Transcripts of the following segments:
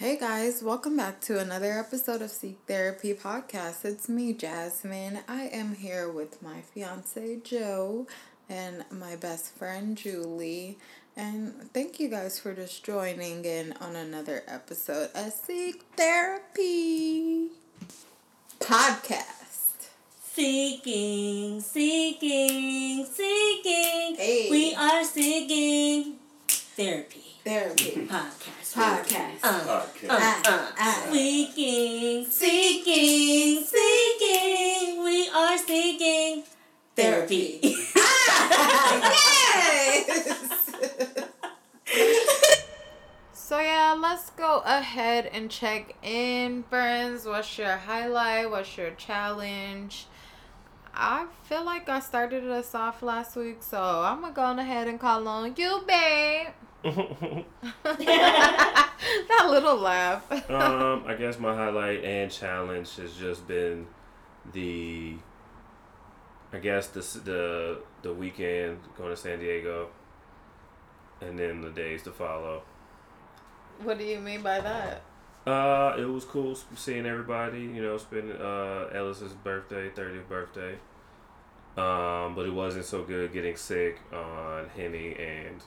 Hey guys, welcome back to another episode of Seek Therapy Podcast. It's me, Jasmine. I am here with my fiance Joe and my best friend Julie. And thank you guys for just joining in on another episode of Seek Therapy Podcast. Seeking, seeking, seeking. Hey. We are seeking therapy Therapy podcast. Podcast. Uh, Podcast. Ah, uh, ah. seeking, seeking, seeking. We are seeking therapy. yes! So yeah, let's go ahead and check in, friends. What's your highlight? What's your challenge? I feel like I started us off last week, so I'm gonna go ahead and call on you, babe. that little laugh. um, I guess my highlight and challenge has just been the, I guess the the the weekend going to San Diego, and then the days to follow. what do you mean by that? Uh, it was cool seeing everybody. You know, spending uh Ellis's birthday, thirtieth birthday. Um, but it wasn't so good getting sick on Henny and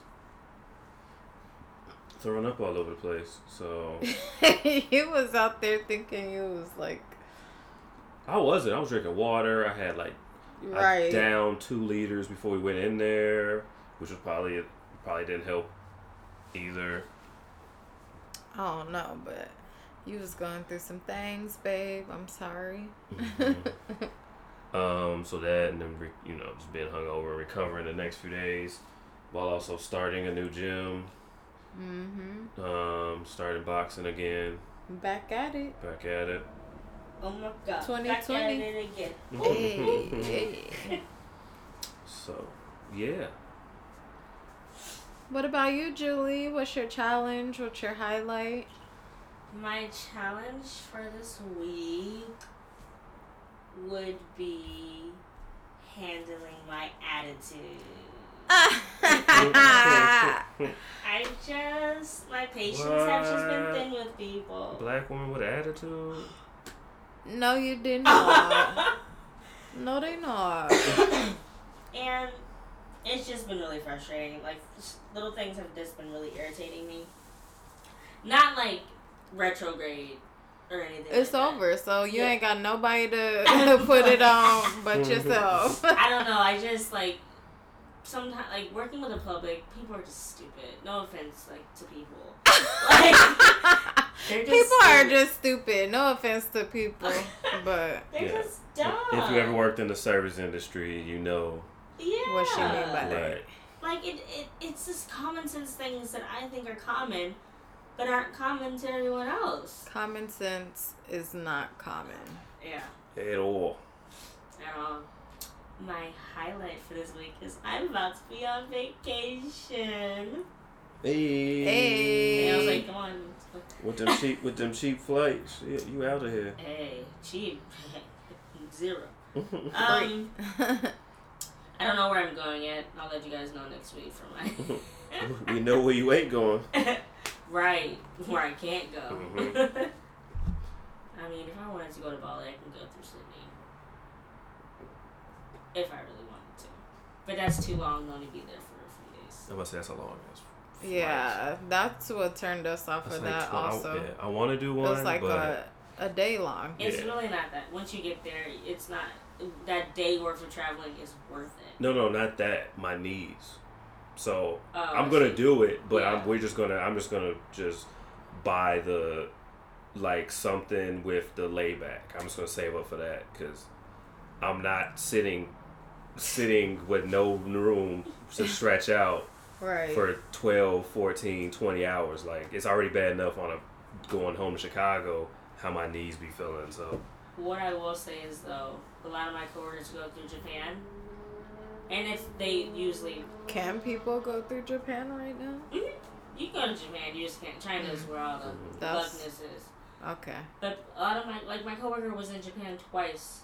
throwing up all over the place. So you was out there thinking you was like I wasn't. I was drinking water. I had like I down two liters before we went in there, which was probably probably didn't help either. I don't know, but you was going through some things, babe. I'm sorry. Um, so that and then re- you know just being hungover and recovering the next few days, while also starting a new gym, mm-hmm. um, starting boxing again, Back at it. back at it. Oh my god. 2020. Back at it again. Hey, hey. So yeah, What about you, Julie? What's your challenge? What's your highlight? My challenge for this week would be handling my attitude. I just my patience have just been thin with people. black woman with attitude. no, you did not. no, they not. and it's just been really frustrating. Like little things have just been really irritating me. Not like retrograde or anything. It's like that. over, so you Yeah. ain't got nobody to put it on but yourself. I don't know. I just like sometimes like working with the public. People are just stupid. No offense, like to people. Like they're just people are just stupid. No offense to people, but they're Yeah. just dumb. If you ever worked in the service industry, you know. yeah. What she mean by that? Right. Like it, it, it's just common sense things that I think are common, but aren't common to everyone else. common sense is not common. Yeah, At all. at all. My highlight for this week is I'm about to be on vacation. Hey. Hey. And I was like, come on. With them cheap with them cheap flights, you, you out of here. Hey, cheap. Zero. Um, I don't know where I'm going yet. I'll let you guys know next week for my. we know where you ain't going. right, where I can't go. Mhm. I mean, if I wanted to go to Bali, I can go through Sydney. If I really wanted to. But that's too long, only be there for a few days. I must say that's a long ass. flight. yeah, that's what turned us off That's of like that. 12 also, yeah, I want to do it one, was like but a a day long. It's Yeah. really not that. Once you get there, it's not. That day worth of traveling is worth it. no, no, not that. My knees. So Oh, I'm gonna see. do it, but Yeah. I'm we're just gonna I'm just gonna just buy the like something with the layback. I'm just gonna save up for that because I'm not sitting sitting with no room to stretch out Right. for 12, 14, 20 hours. Like it's already bad enough on a going home to Chicago how my knees be feeling. So What I will say is though, a lot of my coworkers go through Japan, and if they usually Can people go through Japan right now? Mhm. you go to Japan, you just can't. China is where all the Mhm. That's- is. Okay. But a lot of my like my coworker was in Japan twice.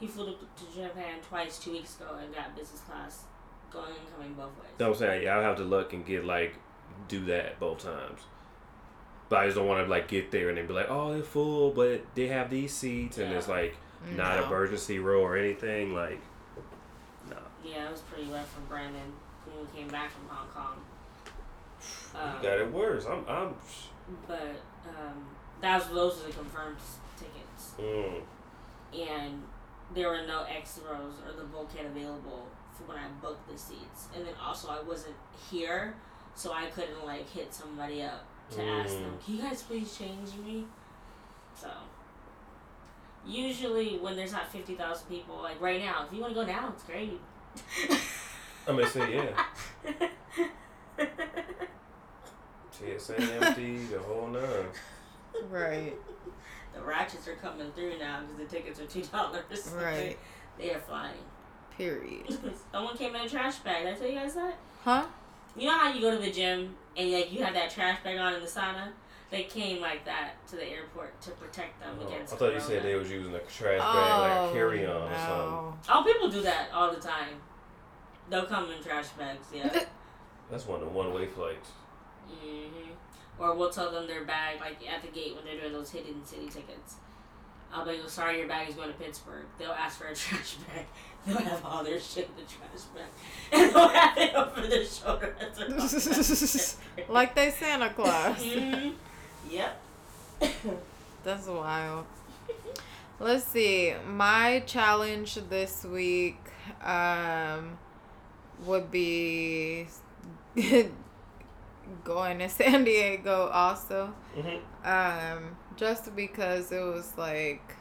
He flew to, to Japan twice two weeks ago and got business class, going and coming both ways. know what I'm saying? Yeah, I'll have to look and get like do that both times. But But I just don't want to like get there and then be like, oh, they're full, but they have these seats, and Yeah. it's like not No. emergency row or anything. Like, no. Yeah, it was pretty rough for Brandon when we came back from Hong Kong. Um, you got it worse. I'm, I'm. but um, that was those are the confirmed tickets, Mm. and there were no X rows or the bulkhead available for when I booked the seats. And then also I wasn't here, so I couldn't like hit somebody up to ask them, Mm. "Can you guys please change me?" So. Usually, when there's not fifty thousand people, like right now, if you want to go now, it's great. I'm gonna say yeah. TSA empty, the whole nine. Right. The ratchets are coming through now because the tickets are two dollars. Right. They are flying. Period. Someone came in a trash bag. Did I tell you guys that? Huh? You know how you go to the gym and like you have that trash bag on in the sauna? They came like that to the airport to protect them against the Oh, I against. thought you said they was using a trash bag like a carry on or something. no. Oh, people do that all the time. They'll come in trash bags, yeah. That's one of the one way flights. hmm Or we'll tell them their bag, like at the gate when they're doing those hidden city tickets. I'll be like, sorry, your bag is going to Pittsburgh. They'll ask for a trash bag. They'll have all their shit in the trash bag. And they'll have it over their shoulder like they Santa Claus. Mhm. Yep. That's wild. Let's see. My challenge this week um, would be going to San Diego also. Mm-hmm. Um, just because it was like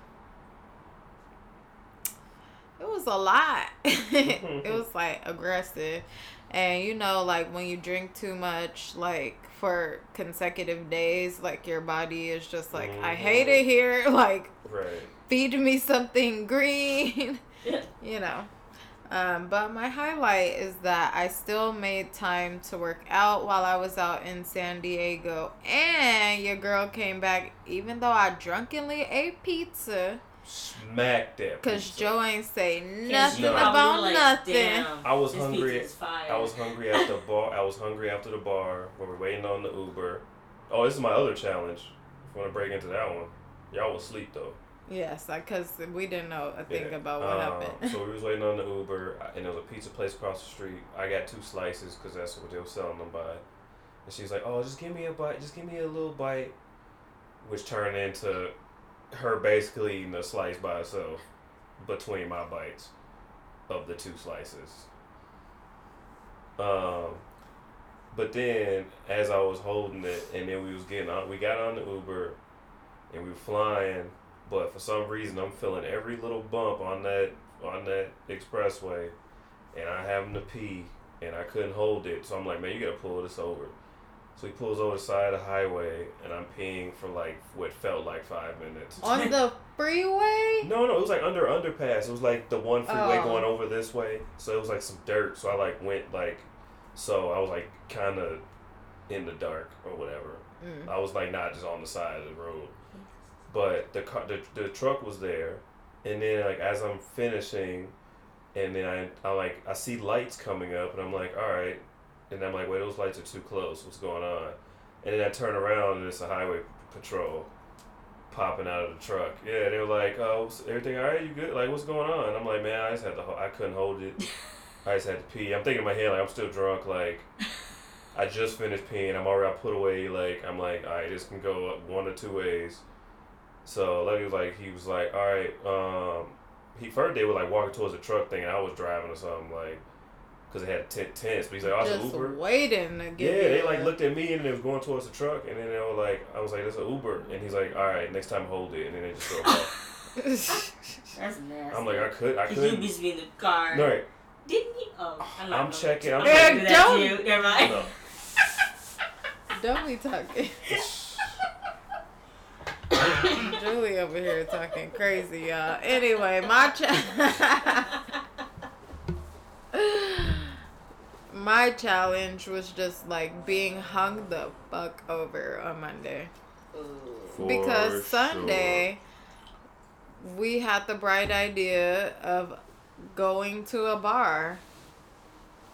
it was a lot. it was like aggressive. And you know, like when you drink too much, like for consecutive days, like your body is just like, I hate it here. Like, Right. feed me something green. You know. Um, but my highlight is that I still made time to work out while I was out in San Diego. And your girl came back, even though I drunkenly ate pizza. Smack that. Because. Joe ain't say nothing No. about like, nothing. Damn, I was hungry. I was hungry at the bar. I was hungry after the bar when we're waiting on the Uber. Oh, this is my other challenge. If you want to break into that one, y'all was asleep though. Yes, because we didn't know a thing Yeah. about what Um, happened. so we was waiting on the Uber, and there was a pizza place across the street. I got two slices because that's what they were selling them by. And she's like, "Oh, just give me a bite. Just give me a little bite," which turned into her basically eating a slice by herself between my bites of the two slices. Um, but then as I was holding it, and then we was getting on, we got on the Uber, and we were flying. But for some reason, I'm feeling every little bump on that on that expressway, and I having to pee, and I couldn't hold it. So I'm like, man, you gotta pull this over. So he pulls over the side of the highway, and I'm peeing for like what felt like five minutes. On the freeway? No, no, it was like under underpass. It was like the one freeway Oh. going over this way. So it was like some dirt. So I like went like, so I was like kind of in the dark or whatever. Mm. I was like not just on the side of the road, but the car, the, the truck was there, and then like as I'm finishing, and then I I like I see lights coming up, and I'm like, all right, and I'm like, wait, those lights are too close. What's going on? And then I turn around, and it's a highway patrol popping out of the truck. Yeah, they were like, oh, everything all right? You good? Like, what's going on? I'm like, man, I just had to, ho- I couldn't hold it. I just had to pee. I'm thinking in my head, like, I'm still drunk. Like, I just finished peeing. I'm already, I put away, like, I'm like, all right, this can go up one or two ways. So, like, he was like, he was like, all right, um, he first they were like walking towards the truck thing, and I was driving or something, like, because it had t- tents. But he's like, oh, it's an Just Uber. waiting to Yeah, they like looked at me and they was going towards the truck, and then they were like, I was like, "That's an Uber," and he's like, "All right, next time hold it," and then they just drove off. That's nasty. I'm like, I could, I Cause you couldn't. used to be in the car. No, right, Didn't you? Oh, I'm, not I'm checking, I'm not gonna checking. do that to Don't. you. Never mind. no. Don't be talking. Julie over here talking crazy, y'all. Anyway, my cha- my challenge was just like being hung the fuck over on Monday For because Sunday we had the bright idea of going to a bar.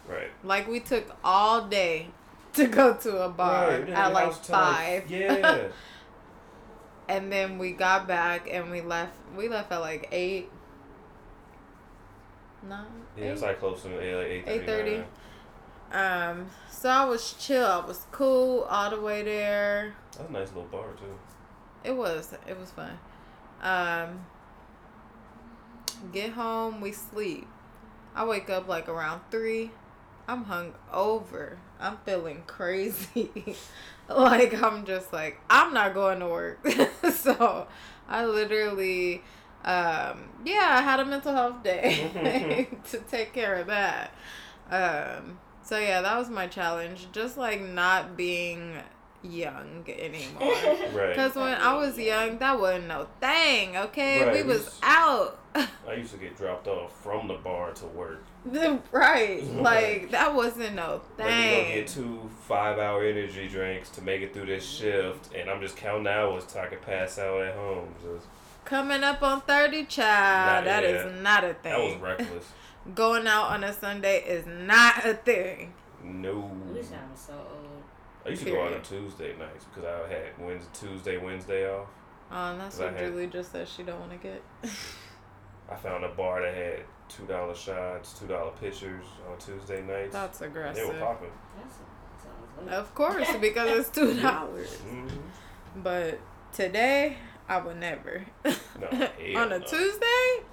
Right. Like we took all day to go to a bar Right, at like house like, five. Yeah. And then we got back and we left. We left at like eight. Nine. yeah, it's like close to eight, like 8:30. 8:30. Um. So I was chill. I was cool all the way there. That's a nice little bar too. It was. It was fun. Um. Get home. We sleep. I wake up like around three. I'm hung over. I'm feeling crazy. like I'm just like I'm not going to work. so I literally um yeah, I had a mental health day to take care of that. Um so yeah, that was my challenge. Just like not being young anymore. Right. Cause when I was young, that wasn't no thing. Okay, Right, we we was was- out. I used to get dropped off from the bar to work. right, like that wasn't no Let me go thing. get two five hour energy drinks to make it through this shift, and I'm just counting hours till I can pass out at home. Just, Coming up on thirty, child. Not That is yet. not a thing. that was reckless. Going out on a Sunday is not a thing. No. We sound so old. I used to go out on Tuesday nights because I had Wednesday, Tuesday, Wednesday off. Oh, and that's Cause I what had- Julie just said she don't want to get. I found a bar that had two dollar shots, two dollar pitchers on Tuesday nights. That's aggressive. they were popping. That's sounds good. Of course, because it's two dollars. hmm But today, I would never. No, hell on a no. Club Tuesday,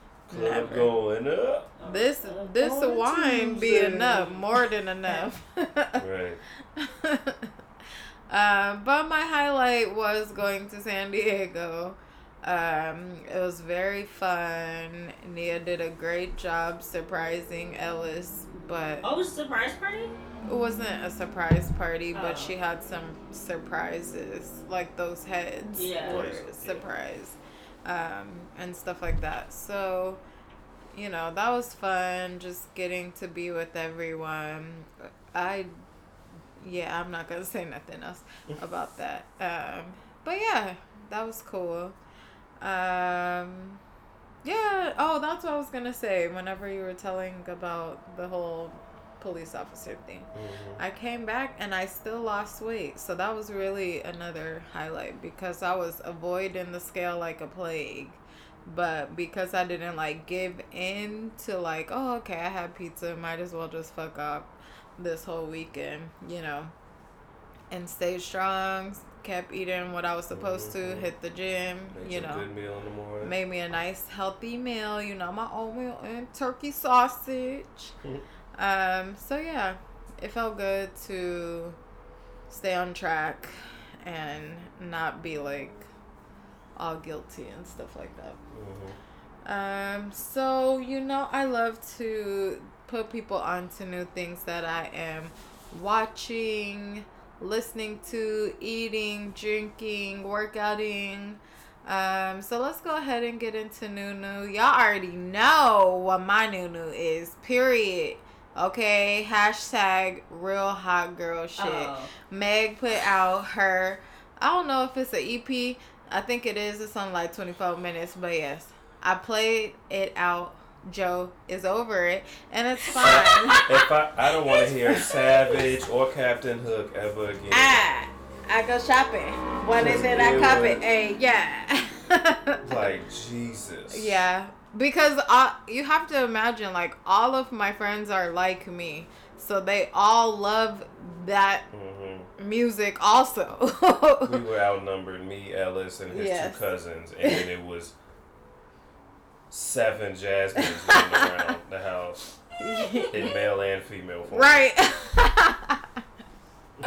never. going up. This uh, this on a wine be enough, more than enough. Right. um, but my highlight was going to San Diego. Um, it was very fun. Nia did a great job surprising Ellis, but Oh, it was a surprise party? it wasn't a surprise party. But Oh. she had some surprises, like those heads Yeah. were Yeah. surprise, um, and stuff like that. So, you know, that was fun. Just getting to be with everyone. I, yeah, I'm not gonna say nothing else about that. Um, but yeah, that was cool. Um, yeah. Oh, that's what I was gonna say. Whenever you were telling about the whole police officer thing, Mhm. I came back and I still lost weight. So that was really another highlight because I was avoiding the scale like a plague. But because I didn't like give in to like, oh okay, I had pizza, might as well just fuck up this whole weekend, you know. And stay strong, kept eating what I was supposed to, Mhm. hit the gym, Make you know. good meal in the morning. Made me a nice healthy meal, you know, my oatmeal and turkey sausage. Um, so yeah, it felt good to stay on track and not be like all guilty and stuff like that. Mhm. Um, so you know, I love to put people onto new things that I am watching, listening to, eating, drinking, workouting. Um, so let's go ahead and get into new new. Y'all already know what my new new is. Period. Okay. Hashtag real hot girl shit. Oh. Meg put out her I don't know if it's an EP. I think it is. It's on like 24 minutes, but yes. I played it out. Joe is over it and it's fine. If I, I don't want to hear Savage or Captain Hook ever again. ah, I go shopping. What is it? I cop it. Hey, yeah. Like Jesus. yeah, because uh, you have to imagine like all of my friends are like me, so they all love that hmm music also. We were outnumbered, me, Ellis, and his Yes. two cousins, and it was seven Jasmines running around the house in male and female form. Right.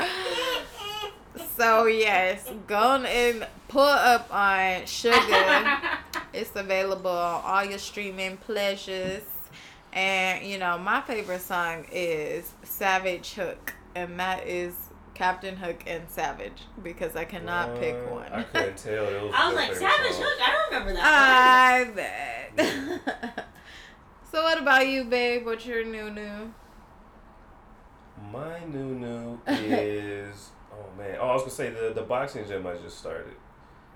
so yes, go and pull up on Suga. it's available on all your streaming pleasures. And you know, my favorite song is Savage Hook, and that is Captain Hook and Savage because I cannot pick Uh, one. I couldn't tell. It was I was like, Savage song. Hook? I don't remember that. I bet. so what about you, babe? What's your new new? My new new is oh man. Oh, I was gonna say the the boxing gym I just started.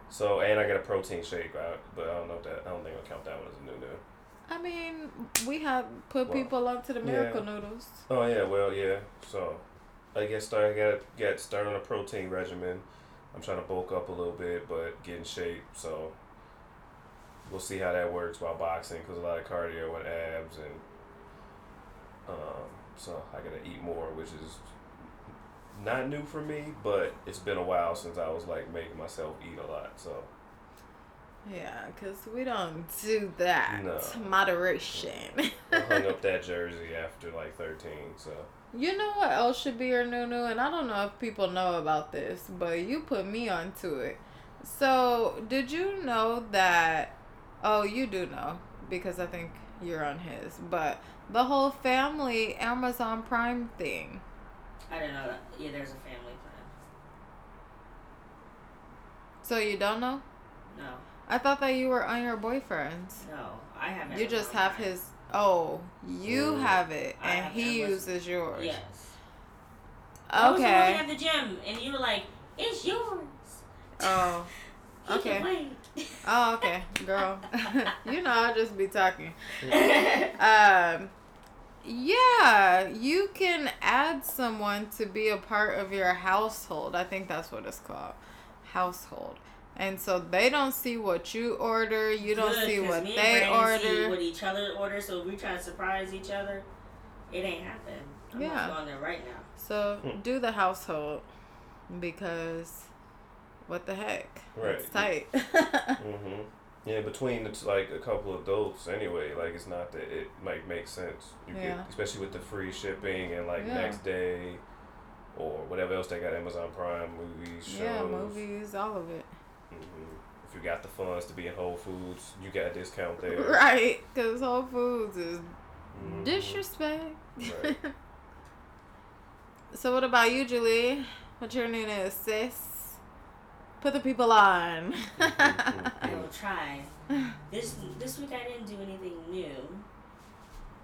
So and I got a protein shake out, but I don't know if that I don't think I'll count that one as a new new. I mean, we have put Well, people up to the yeah. miracle noodles. Oh yeah, well yeah. So I guess start I got get start on a protein regimen. I'm trying to bulk up a little bit, but get in shape. So we'll see how that works while boxing because a lot of cardio and abs and um, so I gotta eat more, which is not new for me, but it's been a while since I was like making myself eat a lot. So Yeah, because we don't do that. No. Moderation. I hung up that jersey after like 13. So You know what else should be your new new? And I don't know if people know about this, but you put me onto it. So, did you know that? Oh, you do know because I think you're on his. But the whole family Amazon Prime thing. I don't know. That. Yeah, there's a family plan. So you don't know? No, I thought that you were on your boyfriend's. no, I haven't. You just have his. Oh, you Mm. have it, and have he uses yours. Yes. Okay. I was at the gym, and you were like, "It's yours." Oh. Okay. Oh, okay, girl. you know, I'll just be talking. Um, yeah, you can add someone to be a part of your household. I think that's what it's called, household. And so they don't see what you order. You don't Good, see 'cause what me they and Brandon See order. what each other order, so if we try to surprise each other, it ain't happen. I'm Yeah. not going there right now. So Hmm. do the household because what the heck? Right. It's Right. tight. hmm Yeah, between it's like a couple of adults anyway. Like it's not that it might make sense. You Yeah. get, especially with the free shipping and like Yeah. next day or whatever else they got Amazon Prime movies, shows. yeah, movies, all of it. If you got the funds to be in Whole Foods, you got a discount there. Right, because Whole Foods is Mhm. disrespect. Right. so what about you, Julie? What's your new news, sis? Put the people on. I will try. This this week I didn't do anything new.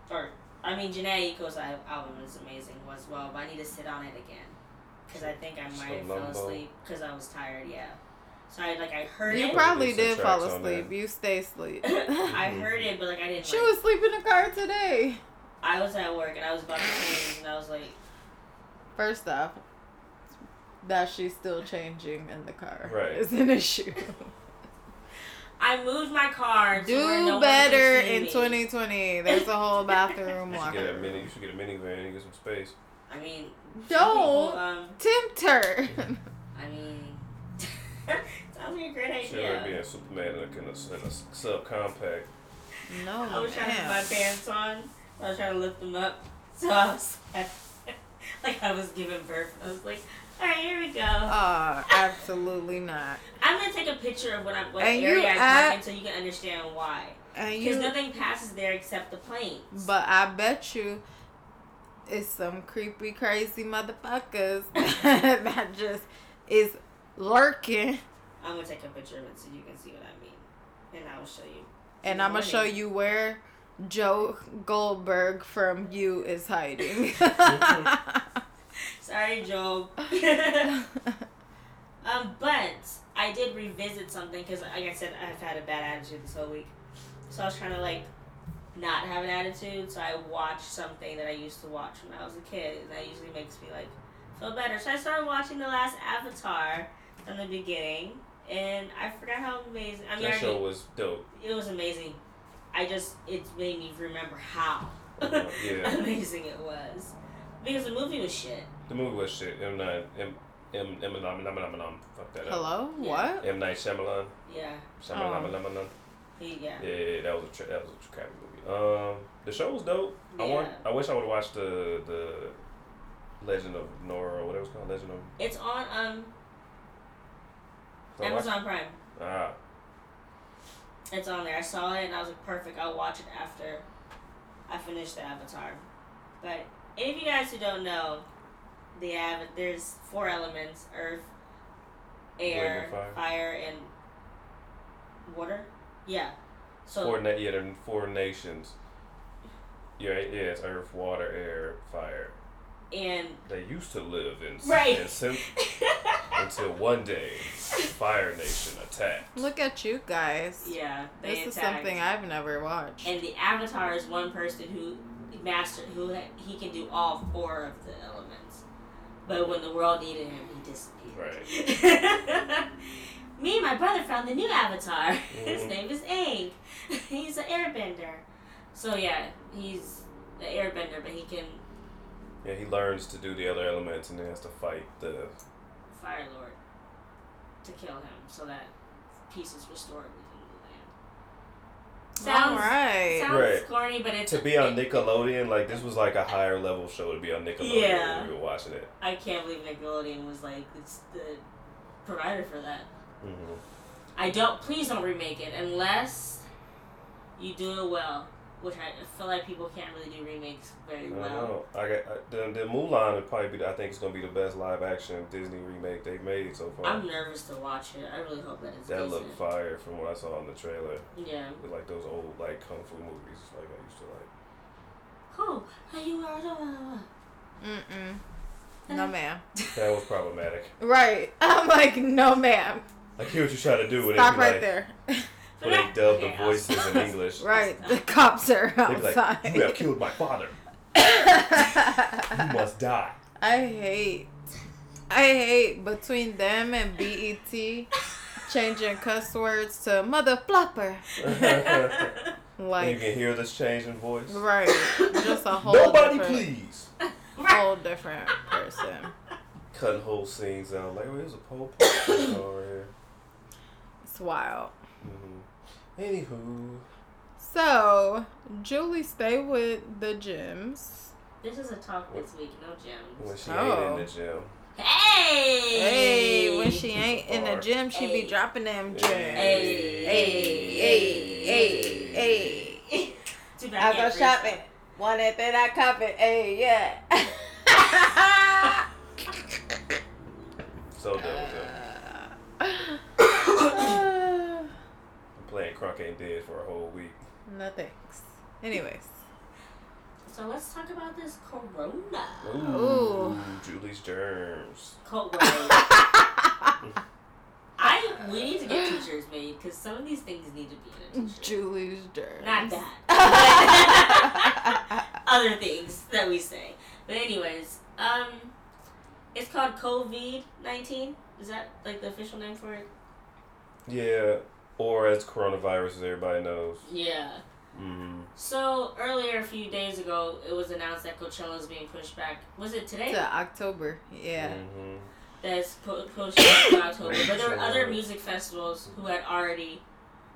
Or I mean, Jhené Aiko's al- album is amazing as well, but I need to sit on it again because I think I might have fell asleep because I was tired. Yeah. So I like I heard you it. probably did fall tracks on there. asleep. You stay asleep. I heard it, but like I didn't. she like, was asleep in the car today. I was at work and I was about to change, and I was like, First off, that she's still changing in the car Right. is an issue. I moved my car. to Do where no one better can see in 2020. There's a whole bathroom You should locker. get a mini. You should get a minivan and get some space. I mean, Don't people, um, tempt her. I mean, sounds like a great Should have idea. been Superman in a, in a, in a subcompact. no, I was trying to put my pants on. I was trying to lift them up. So I was like, I was giving birth. I was like, all right, here we go. Uh, absolutely not. I'm gonna take a picture of what I'm, what And you area I'm add- parking so you can understand why. Because nothing passes there except the planes. but I bet you, it's some creepy, crazy motherfuckers that just is lurking, I'm gonna take a picture of it so you can see what I mean, and I will show you. and I'm gonna show you where Joe Goldberg from you is hiding. Sorry, Joe. um, but I did revisit something because, like I said, I've had a bad attitude this whole week. So I was trying to like not have an attitude. So I watched something that I used to watch when I was a kid, and that usually makes me like feel better. So I started watching the last Avatar from the beginning, and I forgot how amazing. I mean, I That already- show was dope. it was amazing. I just it made me remember how yeah. amazing it was because the movie was shit. The movie was shit. M nine M M M M M M M Fuck that up. Hello, Yeah. what? M Night Shyamalan. Yeah, Shyamalan. Shyamalan. he yeah. Yeah, yeah, that was a tra- that was a crappy movie. Um, the show was dope. I want. Yeah. I wish I would have watched the the Legend of Korra or whatever it's called. Legend of It's on um Watch- Amazon Prime. Ah, It's on there. I saw it and I was like, perfect. I'll watch it after I finish the Avatar. But any of you guys who don't know, the av- there's four elements: earth, air, Wind and fire. fire, and water. Yeah. So four na- yeah, there are four nations. Yeah, yeah, it's Earth, Water, Air, Fire. and They used to live in Right. in sim- until one day, Fire Nation attacked. Look at you guys. yeah, they This is something I've never watched. And the Avatar is one person who master who he can do all four of the elements. But when the world needed him, he disappeared. Right. Me and my brother found the new avatar. His Mhm. name is Aang. He's an airbender. So yeah, he's the airbender, but he can Yeah, he learns to do the other elements and then has to fight the. Fire Lord to kill him so that peace is restored within the land. Sounds, All right. sounds Right. corny, but it's To be on Nickelodeon, like this was like a higher level show to be on Nickelodeon Yeah. when we were watching it. I can't believe Nickelodeon was like it's the provider for that. hmm I don't. Please don't remake it unless you do it well, which I feel like people can't really do remakes very I don't well. know. I got I, the the Mulan would probably be. the- I think it's gonna be the best live action Disney remake they've made so far. I'm nervous to watch it. I really hope that it's that decent. looked fire from what I saw on the trailer. Yeah. With like those old like kung fu movies, like I used to like. Oh, are you are Mm-mm. No, ma'am. That was problematic. Right. I'm like, no, ma'am. I hear what you're trying to do when Stop they be right like, there. When they dub the voices in English. right. The cops are be like, outside. "You have killed my father. You must die." I hate. I hate between them and BET changing cuss words to mother flopper. Like you can hear this change in voice. right. Just a whole Nobody, please. whole different person. Cutting whole scenes out. Like, oh, there's a pole position over here. It's wild. hmm Anywho, So, Julie, stay with the gyms. This is a talk this week, no gems. when she Oh. ain't in the gym, Hey! Hey, when she ain't in the gym, she be dropping them gems. Hey, hey, hey, hey, hey. Too bad I I go can't shopping. One and then I cop it. Hey, yeah. so done with them. Uh, I'm playing Crunk Ain't Dead for a whole week. no thanks. Anyways. So let's talk about this corona. Ooh, Ooh. Julie's germs. Cold I we need to get t-shirts made because some of these things need to be in a t-shirt. Julie's germs. Not that. Other things that we say. But anyways, um, it's called COVID nineteen. Is that like the official name for it? Yeah, or as coronavirus, as everybody knows. Yeah. hmm So earlier, a few days ago, it was announced that Coachella is being pushed back. Was it today? to October. Yeah. hmm That's po- pushed back to October. But there were other music festivals who had already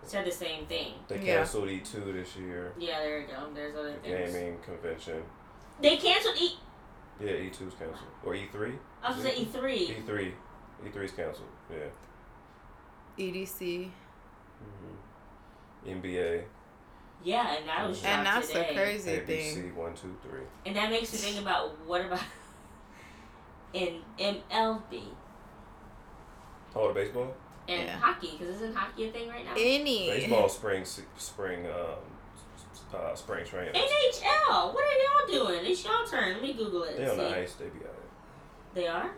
said the same thing. They Yeah. canceled E2 this year. Yeah, there you go. There's other The things. gaming convention. They canceled E. Yeah, E2's canceled. Or E E3? I was gonna say E three. E3. E3's canceled. Yeah. EDC. Hmm NBA. Yeah, and that was dropped And that's today. the crazy ABC thing. 1, 2, 3. And that makes me think about what about in MLB Oh, the baseball? and Yeah. hockey? Because isn't hockey a thing right now? Any. Baseball spring, spring, um, s- uh, spring training. NHL. What are y'all doing? It's y'all turn. Let me Google it. They on the ice, they be out They are.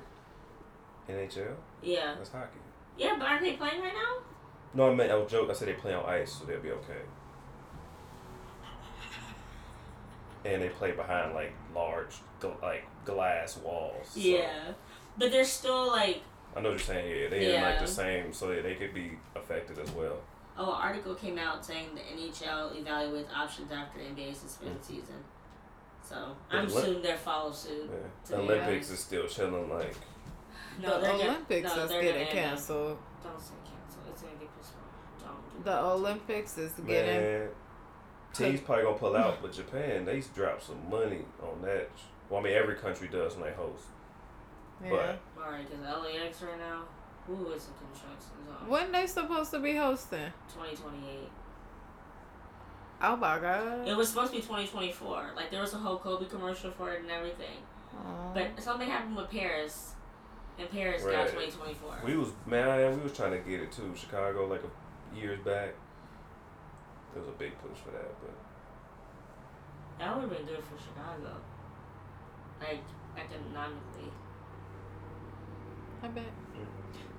NHL? Yeah. That's hockey. Yeah, but aren't they playing right now? No, I meant, I was joking. I said they play on ice, so they'll be okay. And they play behind, like, large, gl- like, glass walls. so- Yeah. But they're still like. I know what you're saying. Yeah, they in like the same, so they, they could be affected as well. Oh, an article came out saying the NHL evaluates options after the NBA suspended mm. season. So But I'm Olymp- assuming they'll follow suit. Yeah. To Olympics is still chilling. Like, No, the they're gonna- no, is they're getting gonna end up- canceled. Don't say cancel. It's gonna get postponed. Don't do The. Olympics is getting. man, teams probably gonna pull out, but Japan they dropped some money on that. Well, I mean, every country does when they host. Yeah. Alright, because LAX right now, ooh, it's a construction zone. When they supposed to be hosting? 2028. Oh my god. It was supposed to be 2024. Like, there was a whole Kobe commercial for it and everything. Aw. But something happened with Paris, and Paris got 2024. We was man, we was trying to get it too. Chicago, like a years back, there was a big push for that, but That would have been good for Chicago. Like, economically. I bet.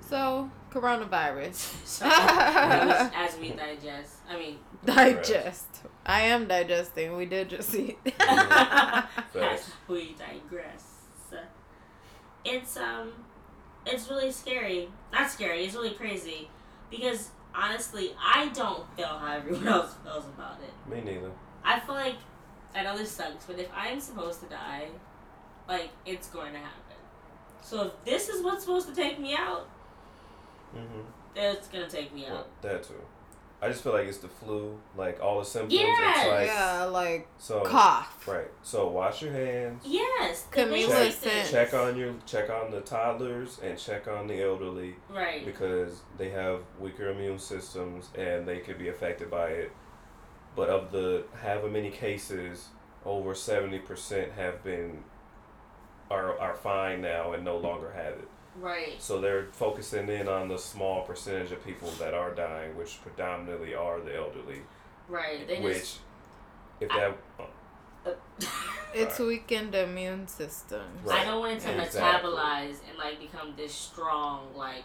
So coronavirus. So, as, as we digest. I mean, Digest. I am digesting. We did just eat. Facts. as we digress. it's um, it's really scary. Not scary. It's really crazy, because honestly, I don't feel how everyone else feels about it. Me neither. I feel like I know this sucks, but if I am supposed to die, like it's going to happen. So if this is what's supposed to take me out, Mm-hmm. it's gonna take me out. that too. I just feel like it's the flu, like all the symptoms. Yeah. It's like yeah, like so. cough. Right. So wash your hands. Yes, the Camila basic said- things. Check on your check on the toddlers and check on the elderly Right. because they have weaker immune systems and they could be affected by it. But of the however many cases, over seventy percent have been are are fine now and no longer have it. Right. So they're focusing in on the small percentage of people that are dying, which predominantly are the elderly. Right. They which, just. if that, uh, It's Right. weakened the immune system. Right. I don't want it to Exactly. metabolize and like become this strong like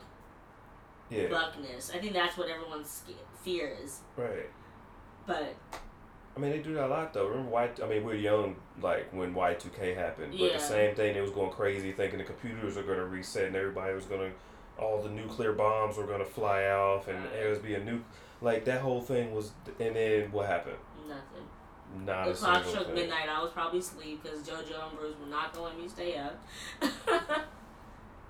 yeah, buckness. I think that's what everyone's sca- fear is. right. But I mean, they do that a lot though. Remember, Y? I mean, we are young, like when Y two K happened. But Yeah. the same thing, It was going crazy, thinking the computers are gonna reset and everybody was gonna, all the nuclear bombs were gonna fly off and Right. there was be a new, like that whole thing was. And then what happened? nothing. Not the a clock struck midnight. I was probably asleep because JoJo and Bruce were not gonna let me stay up.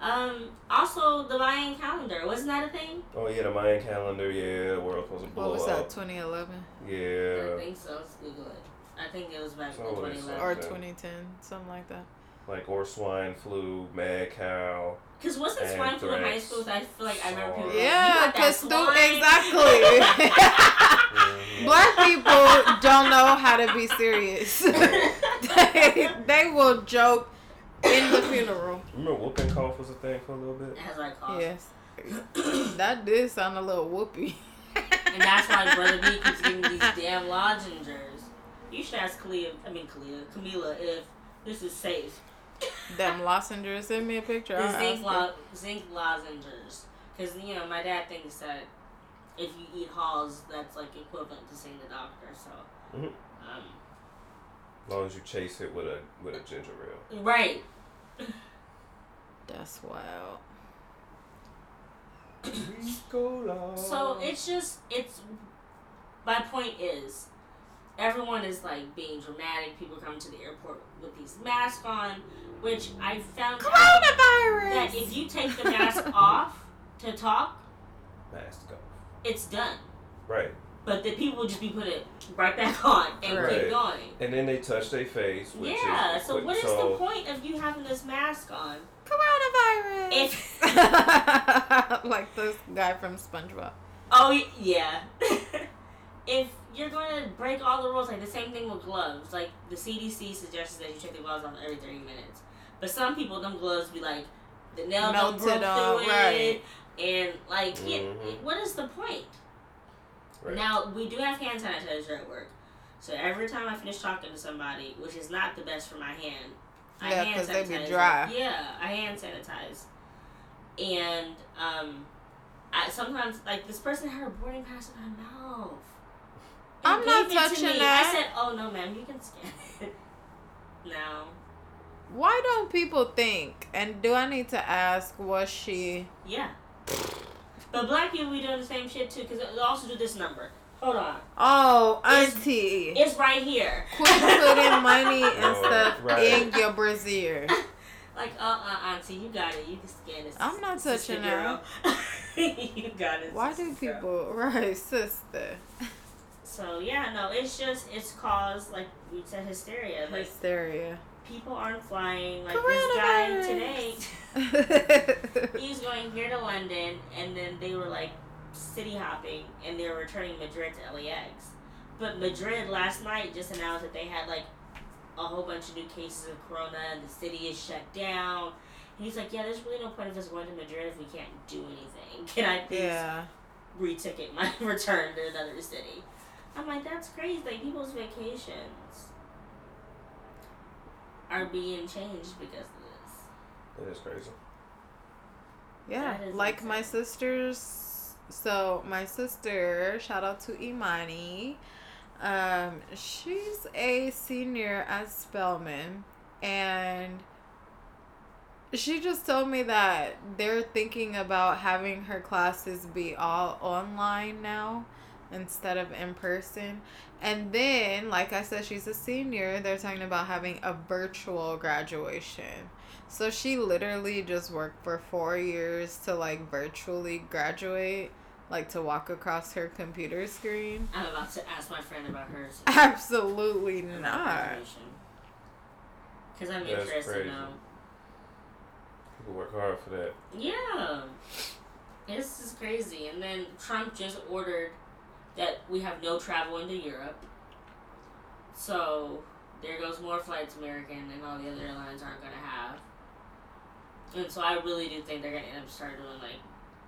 um. Also, the Mayan calendar wasn't that a thing? Oh yeah, the Mayan calendar. Yeah, the world supposed to blow What was that? 2011 Yeah. I think so. Let's Google it. I think it was back in what is 2011. or 2010, something like that. like or swine flu, mad cow. Because wasn't swine flu in high Anthrax. school? I feel like I remember people. Going, "You Yeah, got that because stu- swine?" exactly. Mhm. Black people don't know how to be serious. they, they will joke in the funeral. Remember whooping cough was a thing for a little bit. That's what I call. Yes. That did sound a little whoopy. And that's why Brother B keeps giving these damn lozengers. You should ask Kalia, I mean Kalia, Camila, if this is safe. Them lozenges. Send me a picture. The zinc, lo- zinc lozengers. Because, you know, my dad thinks that if you eat Halls, that's like equivalent to seeing the doctor. So, Mhm. um, As long as you chase it with a with a ginger ale. right. Her. That's wild. So it's just it's. My point is, everyone is like being dramatic. People come to the airport with these masks on, which I found out that Coronavirus. if you take the mask off to talk, mask off. it's done. Right. But the people will just be put it right back on and Right. keep going. And then they touch their face, which yeah. is So what is so, the point of you having this mask on? Come on? Coronavirus. If like this guy from SpongeBob. oh yeah, if you're going to break all the rules, like the same thing with gloves. Like the CDC suggests that you take the gloves off every thirty minutes, but some people them gloves be like the nail don't Melted broke off, through right. it, and like yeah, Mhm. what is the point? Right. Now we do have hand sanitizer at work, so every time I finish talking to somebody, which is not the best for my hand, I Yeah, hand 'cause they be sanitize. dry. Yeah, I hand sanitize, and um, I sometimes like this person had her boarding pass in her mouth. and I'm not gave it to touching that. I said, "Oh no, ma'am, you can scan it." no. Why don't people think? And do I need to ask? Was she? Yeah. But black people be doing the same shit too, because they also do this number. Hold on. Oh, It's- auntie. It's right here. Quit putting money and Oh, stuff right. in your brassiere. Like, uh uh, auntie, you got it. You can scan this. I'm not sister touching girl. you got it. Why do girl. people? Right, sister. So, yeah, no, it's just, it's caused, like we said, hysteria. Like, Hysteria. people aren't flying. Like, this guy today, he's going here to London, and then they were, like, city hopping, and they were returning Madrid to LAX. But Madrid last night just announced that they had, like, a whole bunch of new cases of corona, and the city is shut down. And he's like, yeah, there's really no point of us going to Madrid if we can't do anything. Can I please yeah. reticket my return to another city? I'm like, that's crazy. Like, people's vacations are being changed because of this. That is crazy. Yeah, That is like my sisters. So my sister, shout out to Imani. Um, she's a senior at Spelman, and She just told me that they're thinking about having her classes be all online now instead of in person. And then, like I said, she's a senior. They're talking about having a virtual graduation. So she literally just worked for four years to like virtually graduate, like to walk across her computer screen. I'm about to ask my friend about hers. Absolutely not. Because I'm That's interested crazy. now. People work hard for that. Yeah. This is crazy. And then Trump just ordered that we have no travel into Europe. So there goes more flights American and all the other airlines aren't going to have. And so I really do think they're going to end up start doing like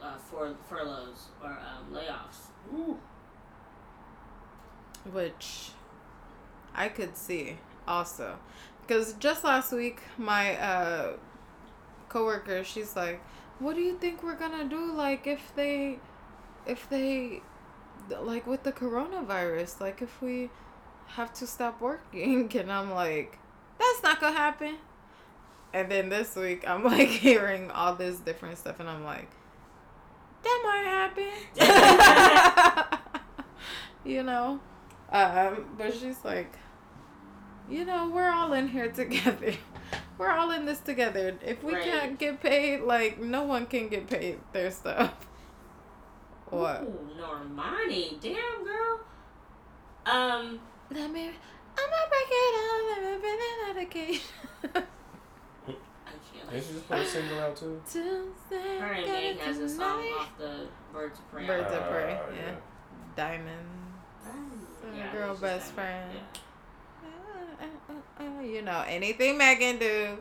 uh, fur- furloughs or um, layoffs. Ooh. which I could see also. Because just last week, my uh, coworker, she's like, "What do you think we're gonna do? Like, if they, if they, like with the coronavirus, like if we have to stop working?" And I'm like, "That's not gonna happen." And then this week, I'm like hearing all this different stuff, and I'm like, "That might happen." you know. Um, but she's like, you know, we're all in here together. We're all in this together. If we Right. can't get paid, like no one can get paid their stuff. What? Ooh, Normani. Damn, girl. Um, Let me. I'm gonna break it all. Let me bring it out again. I can't. Didn't you just put a single out too? Tuesday, Her and got has a song off the Birds of Prey. Birds of Ah, Prey, yeah. Diamond. Yeah, girl best that. friend. Yeah. Uh, uh, uh, uh, you know anything Megan do.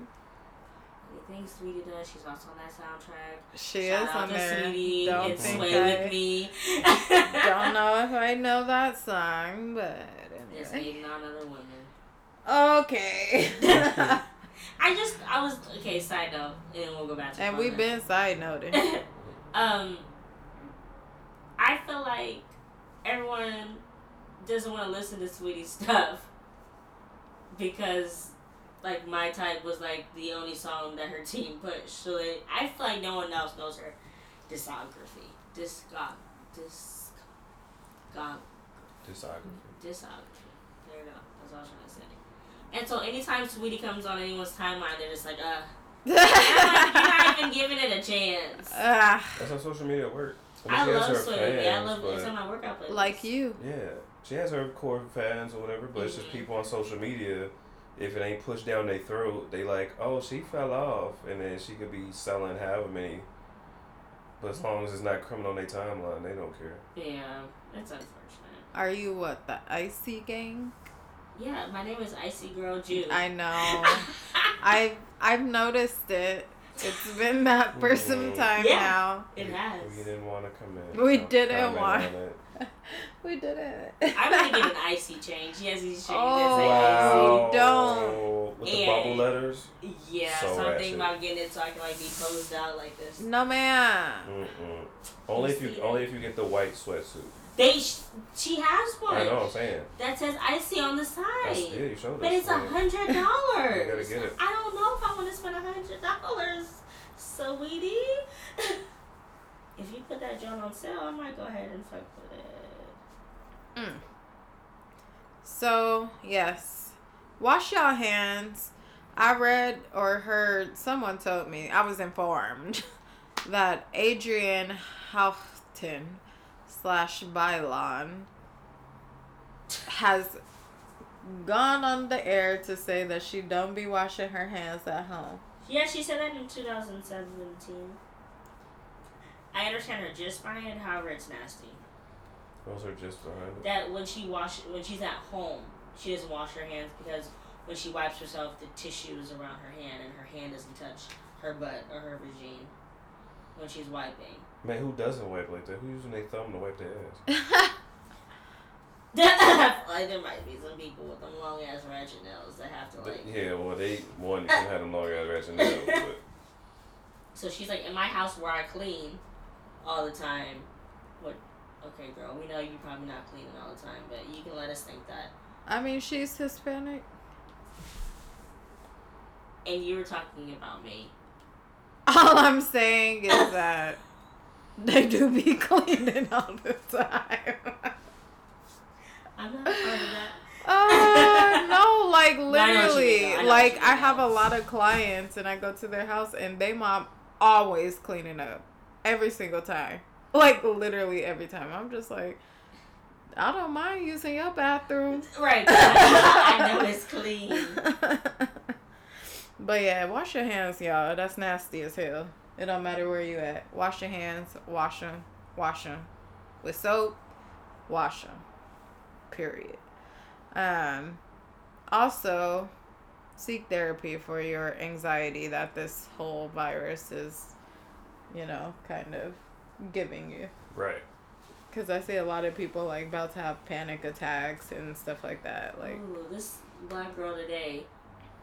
Anything Saweetie does, she's also on that soundtrack. She Shout is out on to there. Saweetie. Don't it's think Sway I with me. don't know if I know that song, but It's anyway. hating on other women. Okay. I just, I was, okay, side note, and we'll go back to and we've been side noting. um, I feel like everyone doesn't want to listen to Saweetie's stuff because, like, my type was like the only song that her team pushed. So they, I feel like no one else knows her discography. Discog, disc, discog, Discography. discography. There you go. That's all I was trying to say. And so anytime Saweetie comes on anyone's timeline, they're just like, uh, and I'm you're not even giving it a chance. That's how social media works. mean, I she has love her Sway with. I fans, love it's but- on my workout playlist. like you. Yeah, she has her core fans or whatever, but it's just Mhm. people on social media. If it ain't pushed down their throat, they like, oh, she fell off, and then she could be selling however many. But as long as it's not criminal on their timeline, they don't care. Yeah, it's unfortunate. Are you what the icy gang? Yeah, my name is Icy Girl Jew. I know. I've I've noticed it. It's been that for some time Yeah. now. It we, has. We didn't want to come in. We com- didn't want- it. We did it. I'm gonna get an icy change. She has these chains Oh, that say Wow. don't. With the bubble letters. Yeah, So I'm thinking about getting it so I can like be posed out like this. No man. Mm-mm. Only You if you see only if you get the white sweatsuit. They, sh- she has one I know. what I'm saying. that says icy on the That's, yeah, side. you showed us. But it's a yeah. hundred You dollars. gotta get it. I don't know if I want to spend a hundred dollars, sweetie. if you put that joint on sale, I might go ahead and fuck with it. Mm. So yes, wash your hands. I read or heard someone told me I was informed that Adrienne Houghton slash Bailon has gone on the air to say that she don't be washing her hands at home. Yeah, she said that in 2017. I understand her just behind it, however, it's nasty. Those are just behind it. That when she wash when she's at home, she doesn't wash her hands because when she wipes herself, the tissue is around her hand and her hand doesn't touch her butt or her vagina when she's wiping. Man, who doesn't wipe like that? Who using their thumb to wipe their ass? like there might be some people with them long ass ratchet nails that have to like. yeah, well, they one you can have them long ass ratchet nails, but So she's like, in my house where I clean all the time. What? Okay, girl, we know you're probably not cleaning all the time, but you can let us think that. I mean, she's Hispanic. And you were talking about me. All I'm saying is that they do be cleaning all the time. I'm not part of that. Uh, no, like No, I know what you literally. I like I have a lot of clients and I go to their house and they mom always cleaning up every single time. Like literally every time. I'm just like, I don't mind using your bathroom. Right. I know it's clean. but yeah, wash your hands, y'all. That's nasty as hell. It don't matter where you at. Wash your hands. Wash them. Wash them with soap. Wash them. Period. Um. Also, seek therapy for your anxiety that this whole virus is, you know, kind of giving you. Right. Because I see a lot of people like about to have panic attacks and stuff like that. Like, Ooh, this black girl today,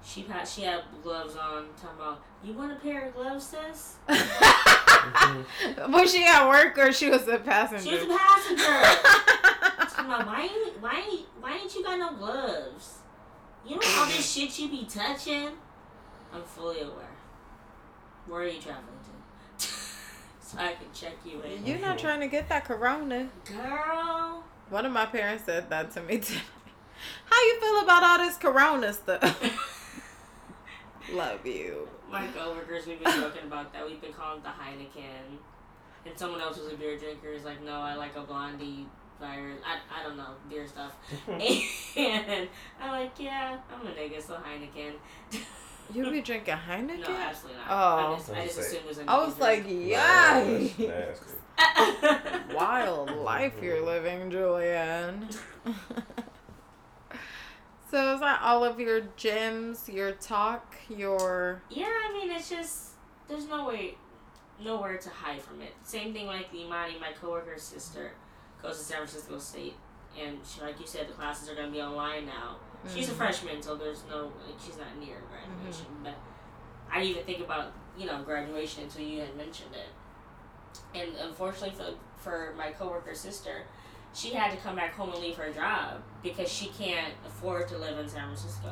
she had she had gloves on. Talking about, you want a pair of gloves, sis? was she at work or she was a passenger? She was a passenger. Talking about, why ain't why ain't why ain't you got no gloves? You know all this shit you be touching. I'm fully aware. Where are you traveling to? so I can check you in. You're not trying to get that corona. Girl. One of my parents said that to me today. How you feel about all this corona stuff? Love you. My coworkers, we've been joking about that. We've been calling it the Heineken. And someone else who's a beer drinker is like, no, I like a blondie virus. I, I don't know, beer stuff. and I'm like, yeah, I'm a nigga, so Heineken. You be drinking Heineken? No, absolutely not. Oh. I just, I just assumed it was a I was like, yeah. yay. Wild life you're living, Julianne. So is that all of your gyms, your talk, your Yeah, I mean, it's just there's no way, nowhere to hide from it. Same thing like the Imani, my coworker's sister, goes to San Francisco State, and she, like you said, the classes are gonna be online now. She's a Mhm. freshman, so there's no like she's not near graduation. But I didn't even think about you know graduation until you had mentioned it. And unfortunately for for my coworker's sister, she had to come back home and leave her job because she can't afford to live in San Francisco.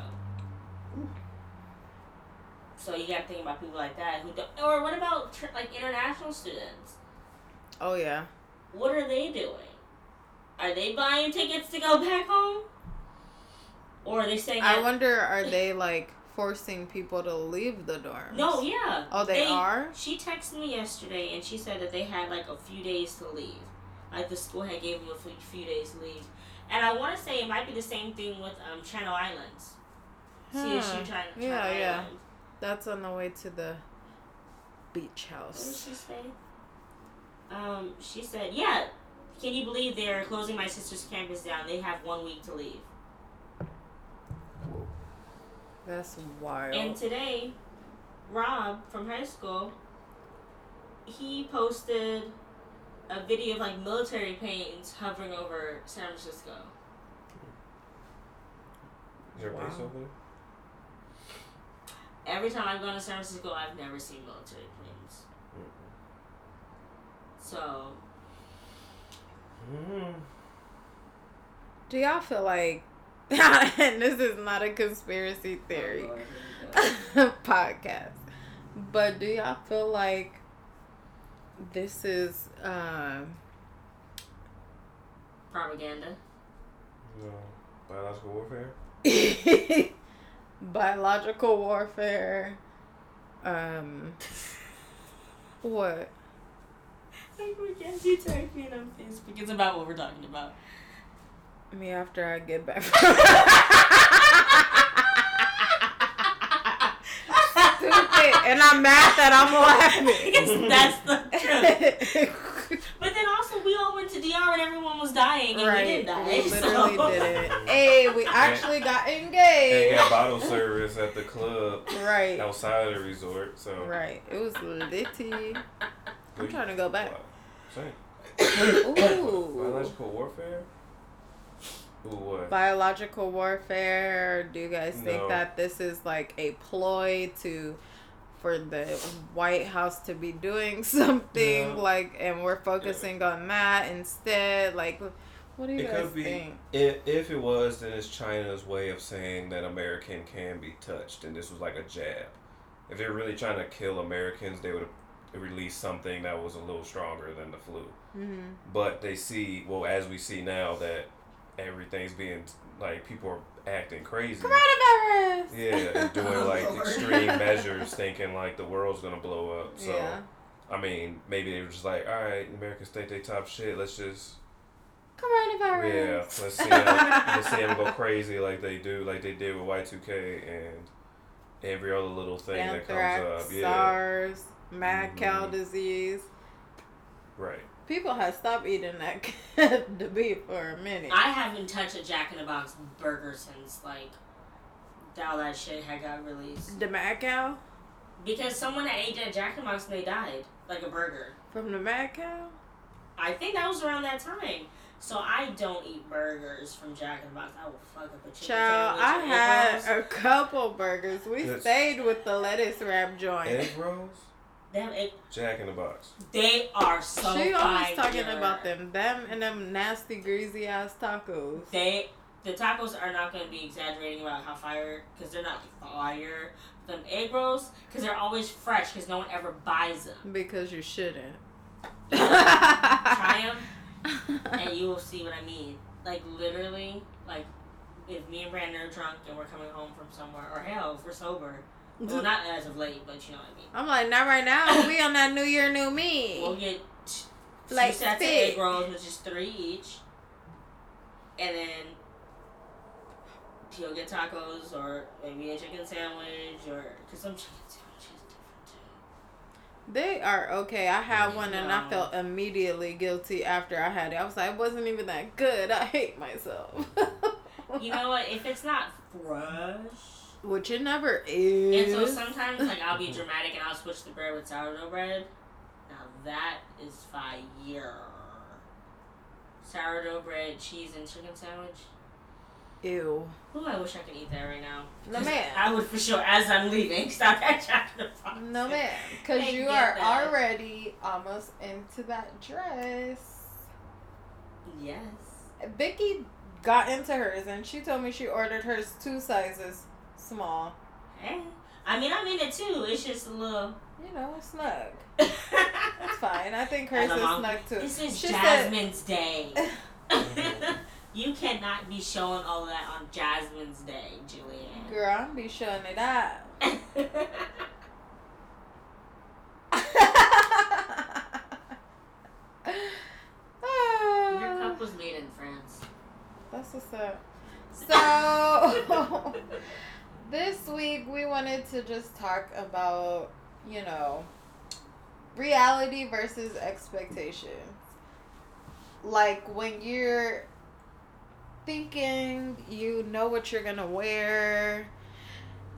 So you got to think about people like that who don't. Or what about tr- like international students? Oh yeah. What are they doing? Are they buying tickets to go back home? Or are they staying? I wonder are they like forcing people to leave the dorm. No, yeah. Oh, they are? She texted me yesterday and she said that they had like a few days to leave. Like the school had gave them a few, few days leave. And I want to say it might be the same thing with um, Channel Islands. CSU Huh. Channel, Channel Yeah, yeah. Islands. That's on the way to the beach house. What did she say? Um, she said, "Yeah, can you believe they're closing my sister's campus down? They have one week to leave." That's wild. And today, Rob from high school, he posted a video of like military planes hovering over San Francisco. Is there a base over there? Every time I've gone to San Francisco, I've never seen military planes. So Mm. Do y'all feel like and this is not a conspiracy theory Oh, Lord, here we go. podcast. But do y'all feel like this is um propaganda. No. Biological warfare? biological warfare? Um what? Like we can't you type me on Facebook. It's about what we're talking about. Me after I get back And I'm mad that I'm Because laughing. that's the truth. But then also, we all went to DR and everyone was dying, and we didn't die. We literally so. didn't. Hey, we actually got engaged. They engaged. got bottle service at the club Right. outside of the resort, so. Right. It was litty. I'm trying to go back. Same. Ooh. Biological warfare? Ooh, what? Biological warfare. Do you guys think No. that this is like a ploy to for the White House to be doing something No. like and we're focusing on that instead? Like what do you It guys could be. think? If, if it was, then it's China's way of saying that American can be touched, and this was like a jab. if they're really trying to kill Americans, they would have released something that was a little stronger than the flu. Mm-hmm. But they see, well, as we see now that everything's being like people are acting crazy. Coronavirus. Yeah, and doing like Lord. extreme measures, thinking like the world's gonna blow up. So, Yeah. I mean, maybe they were just like, all right, Americans think they top shit. Let's just Coronavirus. yeah, let's see them, let's see them go crazy like they do, like they did with Y two K and every other little thing that comes up. Yeah, SARS, mad cow Mhm. disease. right. People have stopped eating that the beef for a minute. I haven't touched a Jack in the Box burger since like all that shit had got released. the mad cow Because someone ate that Jack in the Box and they died, like a burger. from the mad cow. I think that was around that time. So I don't eat burgers from Jack in the Box. I will fuck up a chicken Child, sandwich I and had rolls. a couple burgers. We Yes. stayed with the lettuce wrap joint. Egg rolls, Them, it, Jack in the Box. they are so she always fire. talking about them, them and them nasty greasy ass tacos. They the tacos are not going to be exaggerating about how fire because they're not fire. Them egg rolls because they're always fresh because no one ever buys them. Because you shouldn't. Try them and you will see what I mean. Like literally, like if me and Brandon are drunk and we're coming home from somewhere, or hell, if we're sober. Well, not as of late, but you know what I mean. I'm like, not right now. We on that New Year, New Me. We'll get two Like sets spit. of egg rolls, which is three each, and then he'll get tacos or maybe a chicken sandwich or because some chicken sandwiches different too. They are okay. I had one and I felt immediately guilty after I had it. I was like, it wasn't even that good. I hate myself. You know what? If it's not fresh. Which it never is. And so sometimes, like, I'll be dramatic and I'll switch the bread with sourdough bread. Now that is fire. Sourdough bread, cheese, and chicken sandwich. Ew. Ooh, I wish I could eat that right now. No man. I would for sure, as I'm leaving, stop that Jack in the Box. No man. Because you are that. already almost into that dress. Yes. Vicky got into hers and she told me she ordered hers two sizes small. Hey. I mean, I'm in it too. It's just a little. You know, snug. It's fine. I think hers is snug too. This is She said- Jasmine's day. you cannot be showing all that on Jasmine's day, Julianne. Girl, I'm be showing it out. Your cup was made in France. That's what's up. So, this week we wanted to just talk about, you know, reality versus expectations. Like when you're thinking you know what you're gonna wear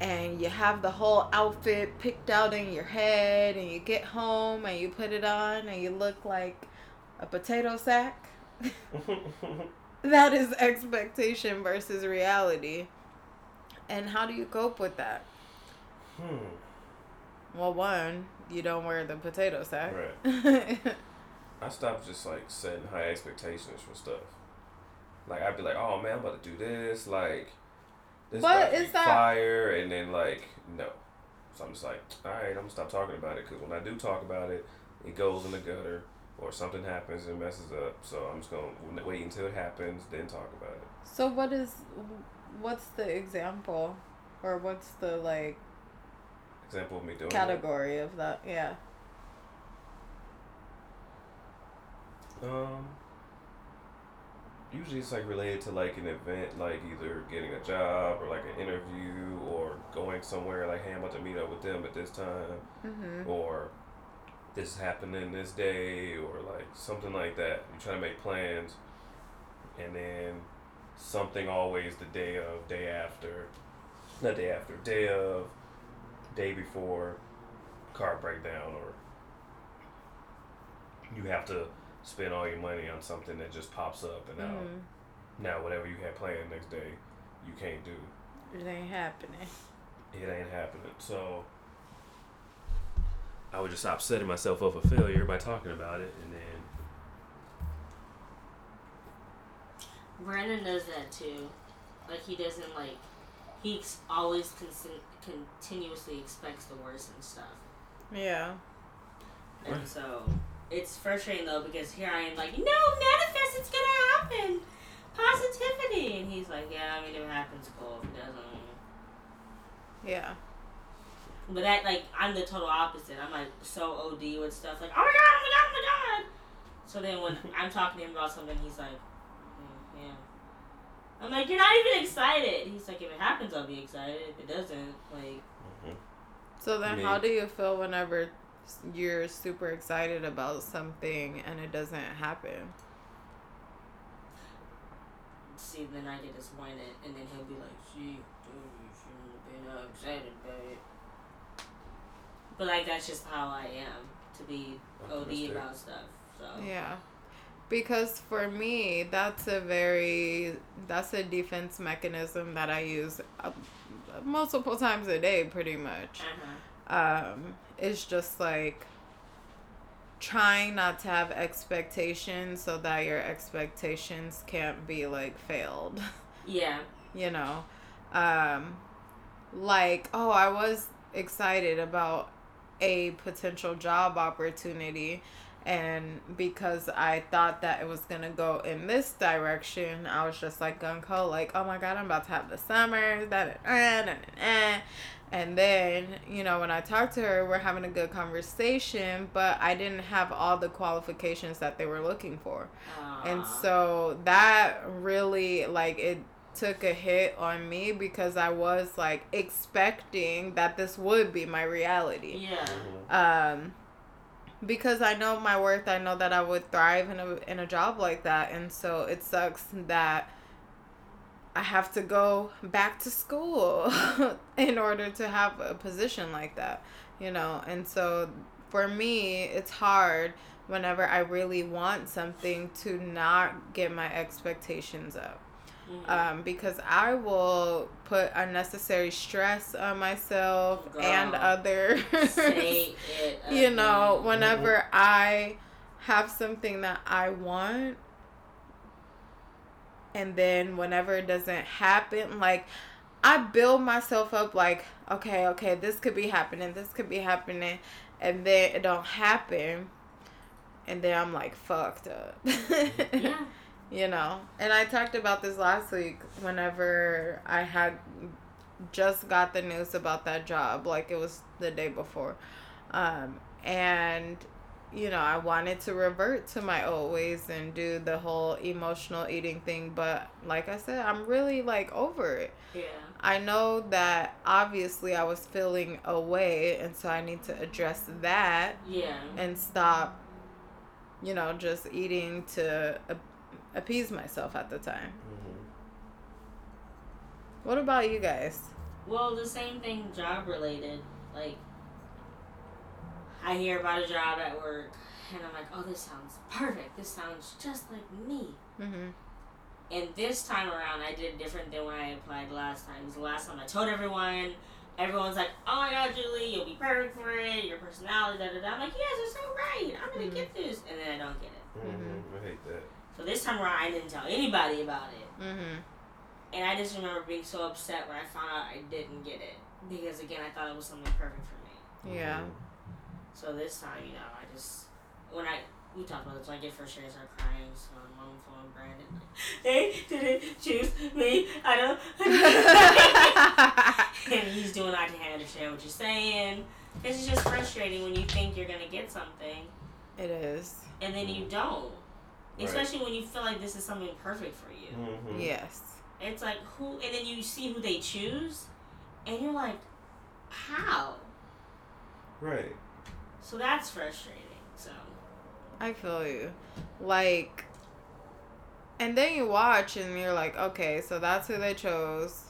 and you have the whole outfit picked out in your head and you get home and you put it on and you look like a potato sack. that is expectation versus reality. And how do you cope with that? hmm. Well, one, you don't wear the potato sack. Right. I stopped just like setting high expectations for stuff. Like I'd be like, oh man, I'm about to do this. Like this But to be fire, and then like no. So I'm just like, all right, I'm gonna stop talking about it because when I do talk about it, it goes in the gutter or something happens and messes up. So I'm just gonna wait until it happens, then talk about it. so what is what's the example or what's the like Example of me doing that. category of that? Yeah. Um, usually it's like related to like an event, like either getting a job or like an interview or going somewhere. Like, hey, I'm about to meet up with them at this time, Mhm. or this is happening this day, or like something like that. You try to make plans, and then something always the day of, day after, not day after, day of, day before, car breakdown, or you have to spend all your money on something that just pops up, and now Mhm. now whatever you had planned next day, you can't do. It ain't happening. It ain't happening. So I would just stop setting myself up for failure by talking about it, and then Brandon does that too. Like he doesn't like he ex- always con- continuously expects the worst and stuff. Yeah. And so it's frustrating though because here I am like, no, manifest, it's gonna happen, positivity, and he's like, yeah, I mean, if it happens, cool. If it doesn't. Yeah. But that like I'm the total opposite. I'm like so OD with stuff like, oh my god, oh my god, oh my god. So then when I'm talking to him about something, he's like. I'm like, you're not even excited. He's like, if it happens, I'll be excited. If it doesn't, like. So then, Me. how do you feel whenever you're super excited about something and it doesn't happen? See, then I get disappointed, and then he'll be like, "See, dude, you shouldn't have been uh, excited about it." But like, that's just how I am to be OD about stuff. So Yeah. Because for me, that's a very that's a defense mechanism that I use uh, multiple times a day, pretty much. Uh-huh. Um, it's just like trying not to have expectations so that your expectations can't be like failed. Yeah. you know um like oh i was excited about a potential job opportunity and because i thought that it was going to go in this direction i was just like gung-ho like oh my god i'm about to have the summer that da. and then you know when i talked to her we're having a good conversation but i didn't have all the qualifications that they were looking for and so that really like it took a hit on me because I was like expecting that this would be my reality. Yeah. Um because I know my worth, I know that I would thrive in a in a job like that and so it sucks that I have to go back to school in order to have a position like that, you know. And so for me, it's hard whenever I really want something to not get my expectations up. Mhm. Um, because I will put unnecessary stress on myself and others. Say it. you know, again. whenever I have something that I want, and then whenever it doesn't happen, like I build myself up, like okay, okay, this could be happening, this could be happening, and then it don't happen, and then I'm like fucked up. Yeah. You know and i talked about this last week whenever i had just got the news about that job like it was the day before um and you know i wanted to revert to my old ways and do the whole emotional eating thing but like i said i'm really like over it Yeah. i know that obviously i was feeling away and so i need to address that Yeah. and stop you know just eating to appease myself at the time what about you guys Well, the same thing, job related. Like, I hear about a job at work, and I'm like, oh, this sounds perfect. This sounds just like me. mm-hmm. And this time around, I did different than when I applied last time. Because the last time I told everyone, everyone's like, oh my god, Julie, you'll be perfect for it. Your personality, da da da. I'm like, you guys are so right. I'm gonna Mhm. get this. And then I don't get it. Mm-hmm. I hate that. So this time around, I didn't tell anybody about it. Mm-hmm. And I just remember being so upset when I found out I didn't get it. Because again, I thought it was something perfect for me. yeah So this time, you know, I just when I we talked about this, when I get frustrated, I start crying. So I'm on the phone, with Brandon. Like, they didn't choose me. I don't. and he's doing. Like, I can understand what you're saying. It's just frustrating when you think you're gonna get something it is and then you don't. Right. Especially when you feel like this is something perfect for you. Mm-hmm. yes It's like who, and then you see who they choose, and you're like, how? Right. So that's frustrating. So i feel you like and then you watch and you're like okay so that's who they chose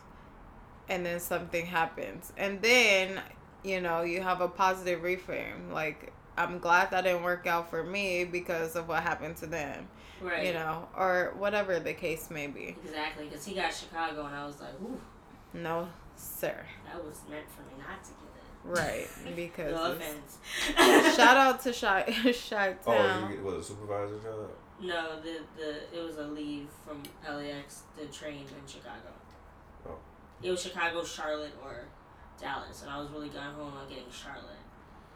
and then something happens and then you know you have a positive reframe like i'm glad that didn't work out for me because of what happened to them right, you know or whatever the case may be exactly, because he got Chicago, and I was like, ooh, no sir that was meant for me not to get it. right because no offense. shout out to shy shy Oh, town you get, what, a supervisor job? No, the the it was a leave from LAX to train in Chicago. Oh. it was Chicago, Charlotte, or Dallas, and I was really gun home on getting Charlotte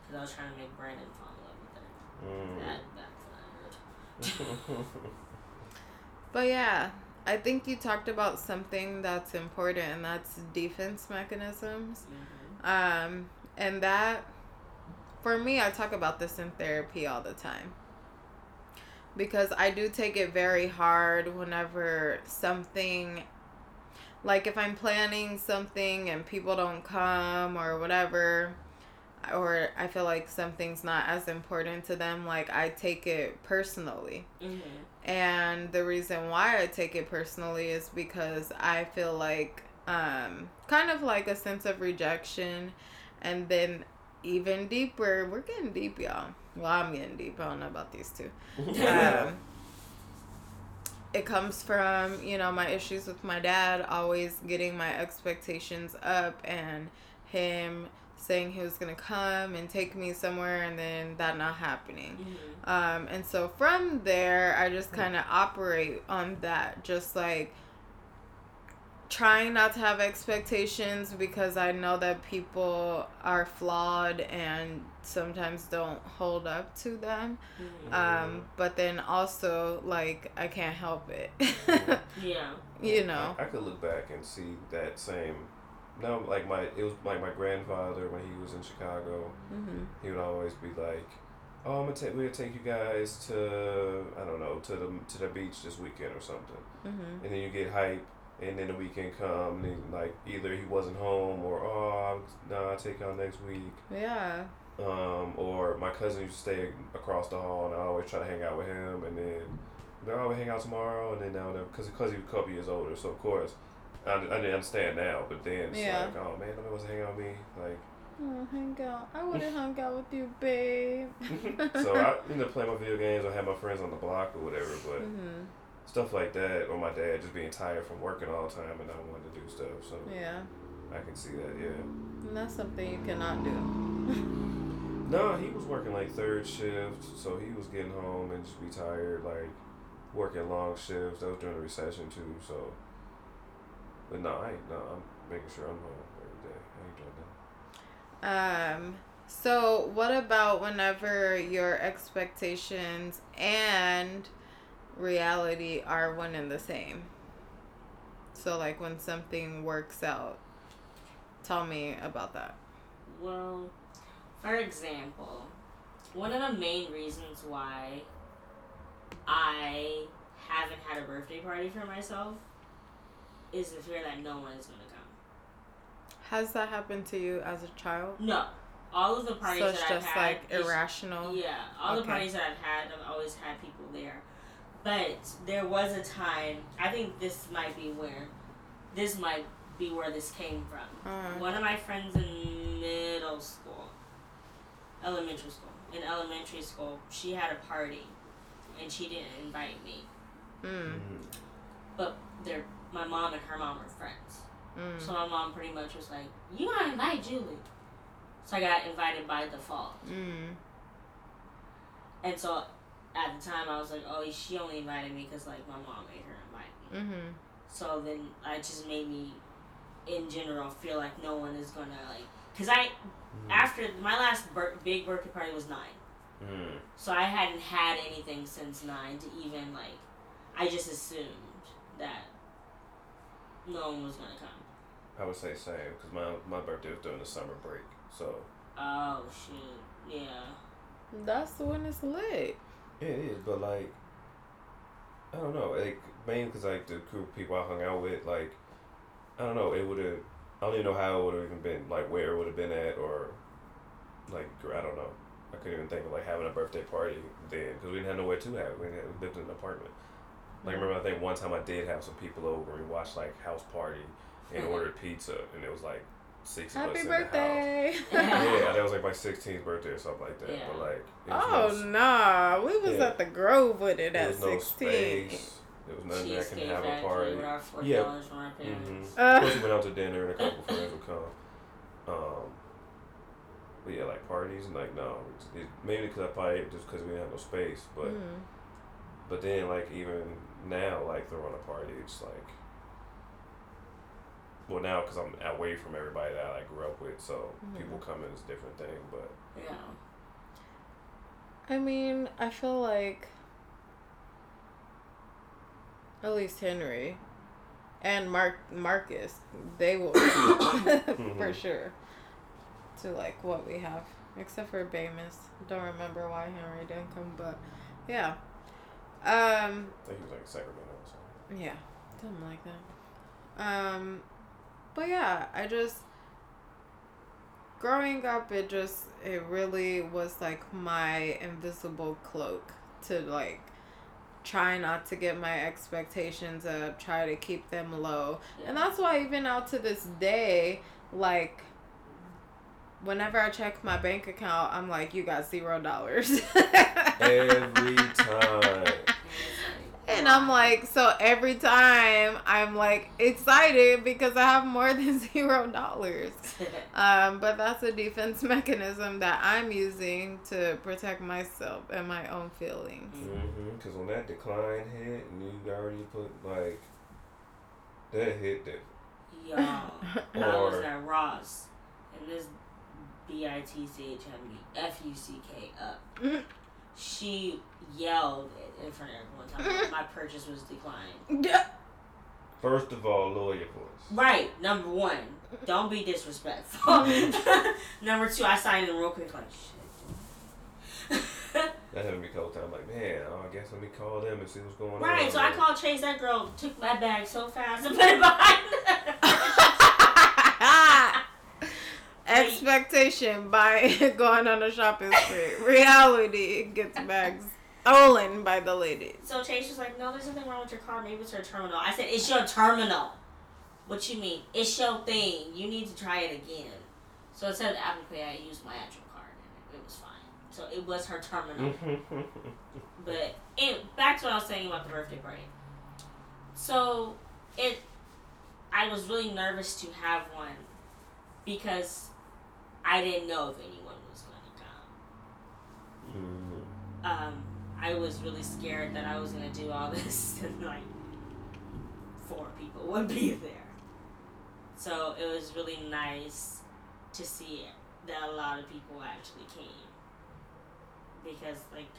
because I was trying to make Brandon fall in love with her. Mm. That backfired. But yeah, I think you talked about something that's important, and that's defense mechanisms. Mhm. Um, and that, for me, I talk about this in therapy all the time. Because I do take it very hard whenever something, like if I'm planning something and people don't come or whatever, or I feel like something's not as important to them, like I take it personally. Mhm. And the reason why I take it personally is because I feel like um kind of like a sense of rejection and then even deeper, we're getting deep, y'all. Well, I'm getting deep. I don't know about these two. Um, it comes from, you know, my issues with my dad always getting my expectations up and him saying he was going to come and take me somewhere and then that not happening. Mhm. Um, and so from there, I just kind of operate on that, just like trying not to have expectations because I know that people are flawed and sometimes don't hold up to them. Mhm. Um, but then also, like, I can't help it. yeah. you know. I, I could look back and see that same. No, like my it was like my grandfather when he was in Chicago. hmm He would always be like, "Oh, I'm gonna take we'll take you guys to I don't know to the to the beach this weekend or something." hmm And then you get hype, and then the weekend come, and like either he wasn't home or oh no, I'll take y'all next week. Yeah. Um, or my cousin used to stay across the hall, and I always try to hang out with him, and then they're always hang out tomorrow, and then now because because he was a couple years older, so of course. I, I didn't understand now, but then it's Yeah. like, oh man, nobody wants to hang out with me. Like, Oh, hang out. I would have hung out with you, babe. so I end up playing my video games or have my friends on the block or whatever, but hmm stuff like that, or my dad just being tired from working all the time and not wanting to do stuff. So Yeah. I can see that, yeah. And that's something you cannot do. No, he was working like third shift, so he was getting home and just be tired, like working long shifts. That was during the recession too, so. But no, I ain't, no, I'm making sure I'm home every day. I ain't doing that. Um, so what about whenever your expectations and reality are one and the same? So like when something works out. Tell me about that. Well, for example, one of the main reasons why I haven't had a birthday party for myself is the fear that no one is going to come. Has that happened to you as a child? No. All of the parties so it's that just I've had. like irrational. Yeah, all the parties that I've had, I've always had people there. But there was a time, I think this might be where, this might be where this came from. Uh, One of my friends in middle school, elementary school, in elementary school, she had a party, and she didn't invite me. mm, But they're, my mom and her mom were friends. mm. So my mom pretty much was like, "You gotta invite Julie." So I got invited by default. Mm. And so at the time I was like, oh, she only invited me because like my mom made her invite me. Mm-hmm. So then I just made me, in general, feel like no one is gonna like, cause I after my last bir- big birthday party was nine, Mm. so I hadn't had anything since nine to even like, I just assumed that no one was gonna come. I would say same because my my birthday was during the summer break, so Oh shoot, yeah. That's when it's lit. yeah, it is. But like, I don't know, like mainly because like the group of people I hung out with, like, I don't know, it would have. I don't even know how it would have even been, like where it would have been at, or like I don't know. I couldn't even think of like having a birthday party then because we didn't have nowhere to have. it. We, didn't have, we lived in an apartment. Like I remember, I think one time I did have some people over and we watched like house party and ordered pizza, and it was like six of us Happy in the house. birthday. yeah, that was like my 16th birthday or something like that. Yeah. But like, it was oh no, nah, we was Yeah. at the Grove with it there at was no sixteen. space. There was nothing that Cheesecake can have a Factory party. with our forty Yeah. dollars from parents. Mm-hmm. Uh. Plus, we went out to dinner and a couple friends would come. Um, but yeah, like parties and like no, it's, it, maybe because I probably just because we didn't have no space. But Mm. but then like even now, like throwing a party, it's like well now because I'm away from everybody that I like, grew up with, so Mhm. people come in as different thing. But Yeah. I mean, I feel like at least Henry and Mark Marcus, they will for sure to like what we have, except for Bamus. Don't remember why Henry didn't come, but yeah. Um, I think he was like Sacramento or something. yeah, something like that. Um, but yeah, I just growing up, it just it really was like my invisible cloak to like try not to get my expectations up, try to keep them low, and that's why even out to this day, like. Whenever I check my bank account, I'm like, you got zero dollars. Every time. And I'm like, so every time I'm like excited because I have more than zero dollars. Um, but that's a defense mechanism that I'm using to protect myself and my own feelings. Mm-hmm. Because when that decline hit, and you already put like that hit that. Yo, I was Or- at Ross, and this B I T C H M E F U C K up. Mhm. She yelled in front of everyone, talking about my purchase was declined. First of all, lower your voice. Right, number one, don't be disrespectful. Mm-hmm. number two, I signed in real quick, like shit. That happened to me a couple times. Like, man, oh, I guess let me call them and see what's going on. right, so I called Chase. That girl took my bag so fast and put it behind. Expectation by going on a shopping spree. Reality gets bags stolen by the ladies. So Chase was like, "No, there's nothing wrong with your car. Maybe it's your terminal." I said, "It's your terminal." What you mean? It's your thing. You need to try it again. So instead of Apple Pay, I used my actual card, and it was fine. So it was her terminal. But it, back to what I was saying about the birthday party. So it, I was really nervous to have one because I didn't know if anyone was going to come. mm-hmm. Um, I was really scared that I was going to do all this and like four people would be there. So it was really nice to see that a lot of people actually came because like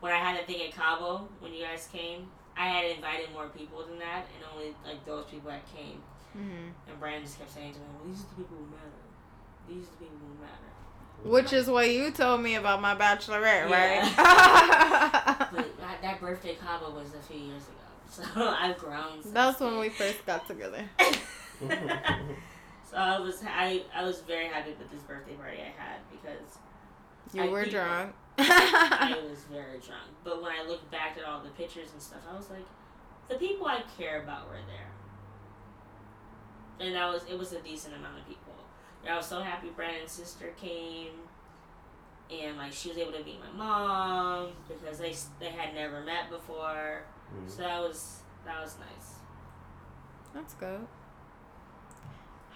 when I had the thing at Cabo when you guys came, I had invited more people than that, and only like those people that came. Mm-hmm. And Brandon just kept saying to me, "Well, these are the people who matter. These are the people who matter." Which is what you told me about my bachelorette, Yeah. right? But that, that birthday combo was a few years ago, so I've grown. since That's when we first got together. so I was I, I was very happy with this birthday party I had because You I were drunk. I was very drunk. But when I look back at all the pictures and stuff, I was like, the people I care about were there. And that was it was a decent amount of people. I was so happy Brandon's sister came, and like she was able to meet my mom because they they had never met before. Mhm. So that was that was nice. That's good.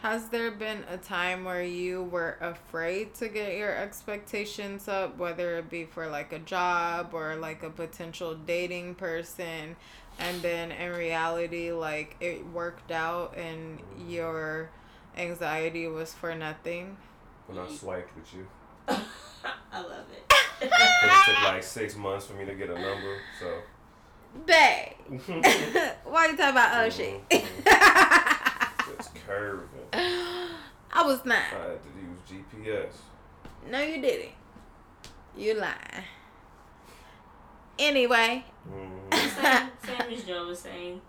Has there been a time where you were afraid to get your expectations up, whether it be for like a job or like a potential dating person, and then in reality, like it worked out and your anxiety was for nothing? when I swiped with you, I love it. it took like six months for me to get a number. So. Babe, why you talking about oh shit? Just curving. I was not. I had to use GPS. No, you didn't. You lying. Anyway. Mhm. same, same as Joe was saying,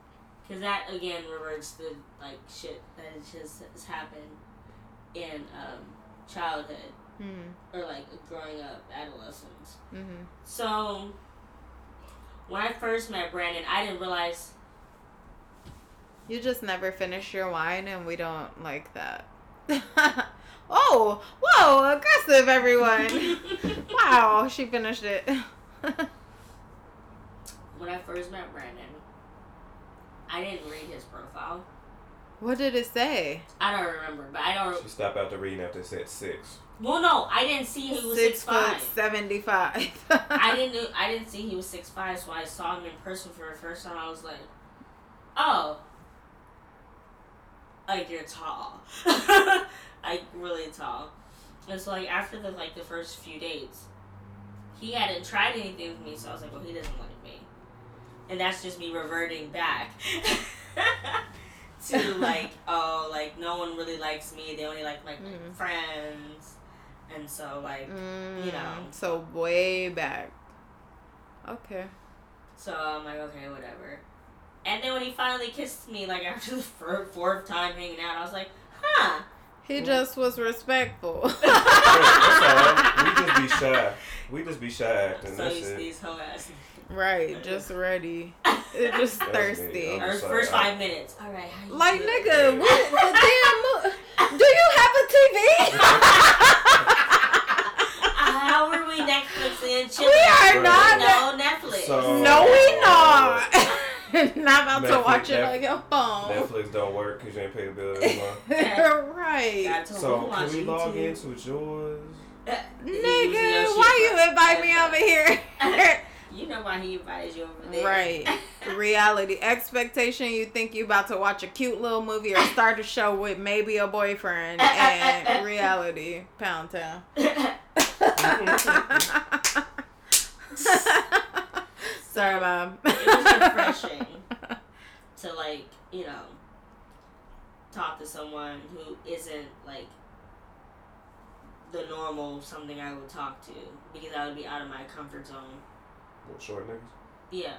because that again reverts to like shit that just has happened in um, childhood Hmm. or like growing up, adolescence. Mm-hmm. So when I first met Brandon, I didn't realize. You just never finish your wine, and we don't like that. oh, whoa, aggressive, everyone. wow, she finished it. when I first met Brandon, I didn't read his profile. what did it say? I don't remember, but I don't. She stopped after reading after it said six. Well, no, I didn't see he was six, six foot five. seventy five. I didn't know, I didn't see he was six five, so I saw him in person for the first time. I was like, oh, like you're tall, like really tall. And so like after the like the first few dates, he hadn't tried anything with me, so I was like, well, he doesn't like me, and that's just me reverting back to like, oh, like no one really likes me. They only like like my Mm. friends, and so like, you know. Mm, So way back. Okay. so I'm like, okay, whatever. And then when he finally kissed me, like after the fir- fourth time hanging out, I was like, huh. He just was respectful. We just be shy. We just be shy acting. so That's he's it. these hoe ass. Right, just ready. It just thirsty. I'm Or first I- five minutes. All right, how you Like doing? nigga, what the damn? Mo- Do you have a TV? How are we Netflix and chilling? we are Right. not. No Netflix. So- no, we uh, not. not about to watch it Netf- on your phone. Netflix don't work because you ain't paid the bill this month. right. So can watch we log YouTube. into yours? Uh, nigga, why you invite me over here? You know why he invited you over there. right. Reality. Expectation you think you're about to watch a cute little movie or start a show with maybe a boyfriend and reality. Pound town. Sorry, mom. it was refreshing to like you know talk to someone who isn't like the normal something I would talk to because I would be out of my comfort zone. What, short niggas? Yeah,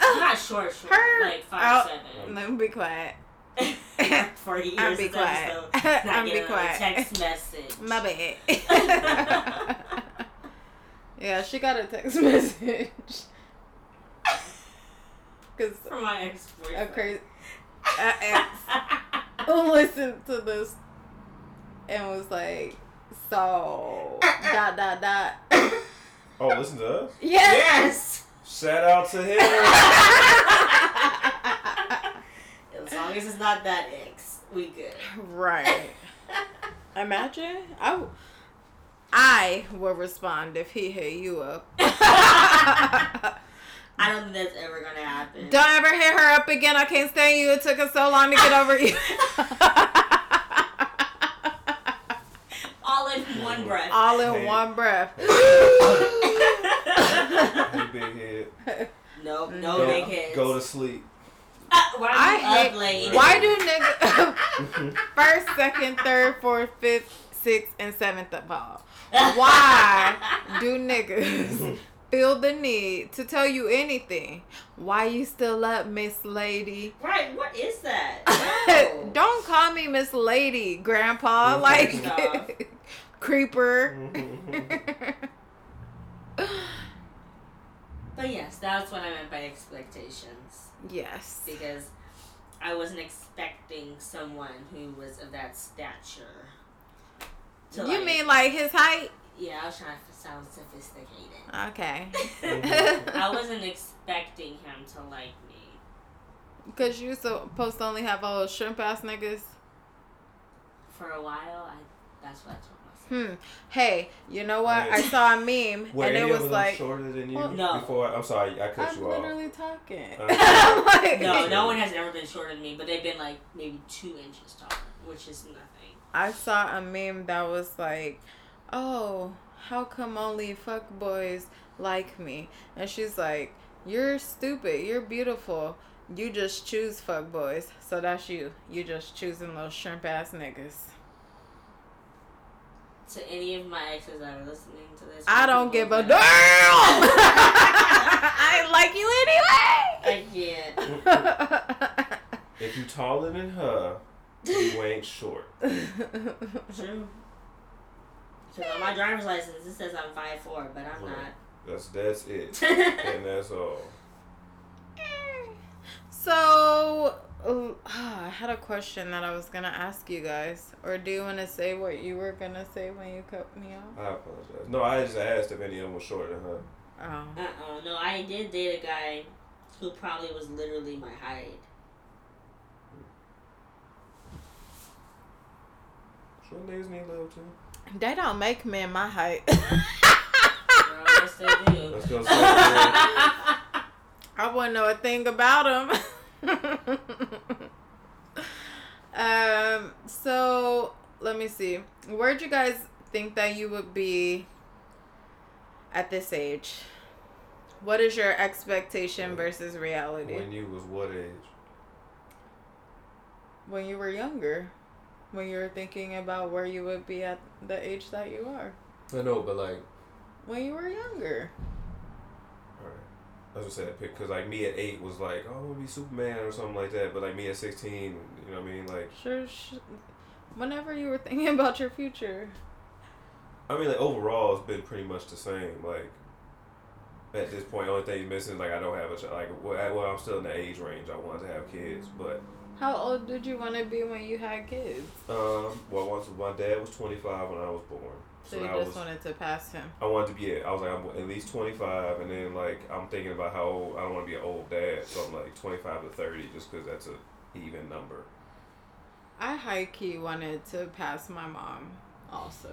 oh, not short, short, Her- like five oh. seven. Let me be quiet. For years, I'll be quiet. episode, I'll be quiet. text message. My bad. yeah, she got a text message. Cause From my a ex-boyfriend. crazy a ex listened to this and was like, so uh, uh. dot dot dot. Oh, listen to us? Yes. yes. Shout out to him. As long as it's not that ex, we good. right. Imagine I. w- I will respond if he hit you up. I don't think that's ever gonna happen. Don't ever hit her up again. I can't stand you. It took us so long to get over you. All in one breath. All in Hey. one breath. hey, big head. nope, no go, big heads. Go to sleep. Ah, why I hate- up late? Why do niggas first, second, third, fourth, fifth, sixth, and seventh of all? Why do niggas feel the need to tell you anything? Why you still up, Miss Lady? Right, what is that? No. Don't call me Miss Lady, Grandpa. Like Stop. Creeper. But yes, that's what I meant by expectations. yes. Because I wasn't expecting someone who was of that stature. to, You like- mean like his height? Yeah, I was trying to sound sophisticated. Okay. I wasn't expecting him to like me. Because you're supposed to only have all those shrimp ass niggas. For a while, I that's what I told. Hmm. Hey, you know what? Hey. I saw a meme Were and any it of was them like, shorter than you? Well, No. Before I'm sorry, I cut I'm you off. literally talking. I'm like- No, no one has ever been shorter than me, but they've been like maybe two inches taller, which is nothing. I saw a meme that was like, "Oh, how come only fuck boys like me?" And she's like, "You're stupid. You're beautiful. You just choose fuck boys. So that's you. You just choosing those shrimp ass niggas." To any of my exes that are listening to this, I don't give a damn. I like you anyway. I can't. If you taller than her, you ain't short. True. Because on my driver's license it says I'm five four, but I'm not. That's that's it, and that's all. So, uh, I had a question that I was gonna ask you guys, or do you want to say what you were gonna say when you cut me off? I apologize. No, I just asked if any of them were shorter than her. Oh, Uh-uh. No, I did date a guy who probably was literally my height. Short niggas need love too. they don't make men my height. Girl, yes, they do. Let's go. Say it. I wouldn't know a thing about them. Um. So let me see. Where'd you guys think that you would be at this age? What is your expectation versus reality? When you was what age? When you were younger, when you were thinking about where you would be at the age that you are. I know, but like, When you were younger. I was gonna say that pick because like me at eight was like, oh, I'm gonna be Superman or something like that. But like me at sixteen, you know what I mean? Like, Sure. sh- Whenever you were thinking about your future. I mean, like overall, it's been pretty much the same. Like at this point, the only thing missing is like I don't have a child. Like, well, I- well, I'm still in the age range. I want to have kids, but How old did you want to be when you had kids? um, well, once my dad was 25 when I was born, So so you just was. wanted to pass him. I wanted to be. I was like, I'm at least 25, and then like I'm thinking about how old. I don't want to be an old dad, so I'm like 25 to 30, just because that's a even number. I high key wanted to pass my mom also.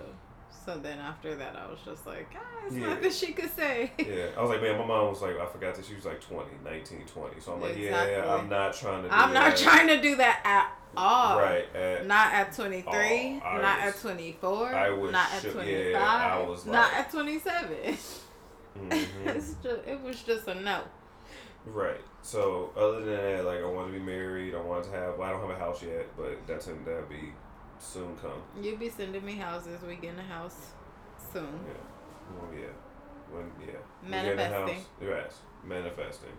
So then after that, I was just like, ah, it's Yeah. nothing she could say. Yeah, I was like, man, my mom was like, I forgot that she was like 20, 19, 20. So I'm like, yeah, Exactly. I'm not trying to. Do I'm not trying to do that at all. Right. At, Not at 23, Oh, not was- at 24, I was not at 25, yeah, I was not at 27. Mhm. it's just, it was just a no. Right. So other than that, like I want to be married. I want to have. Well, I don't have a house yet, but that's in that'll be soon come. You be sending me houses. We get in a house soon. Yeah. Well, yeah. When yeah. Get in a Manifesting. house- Yes. Manifesting.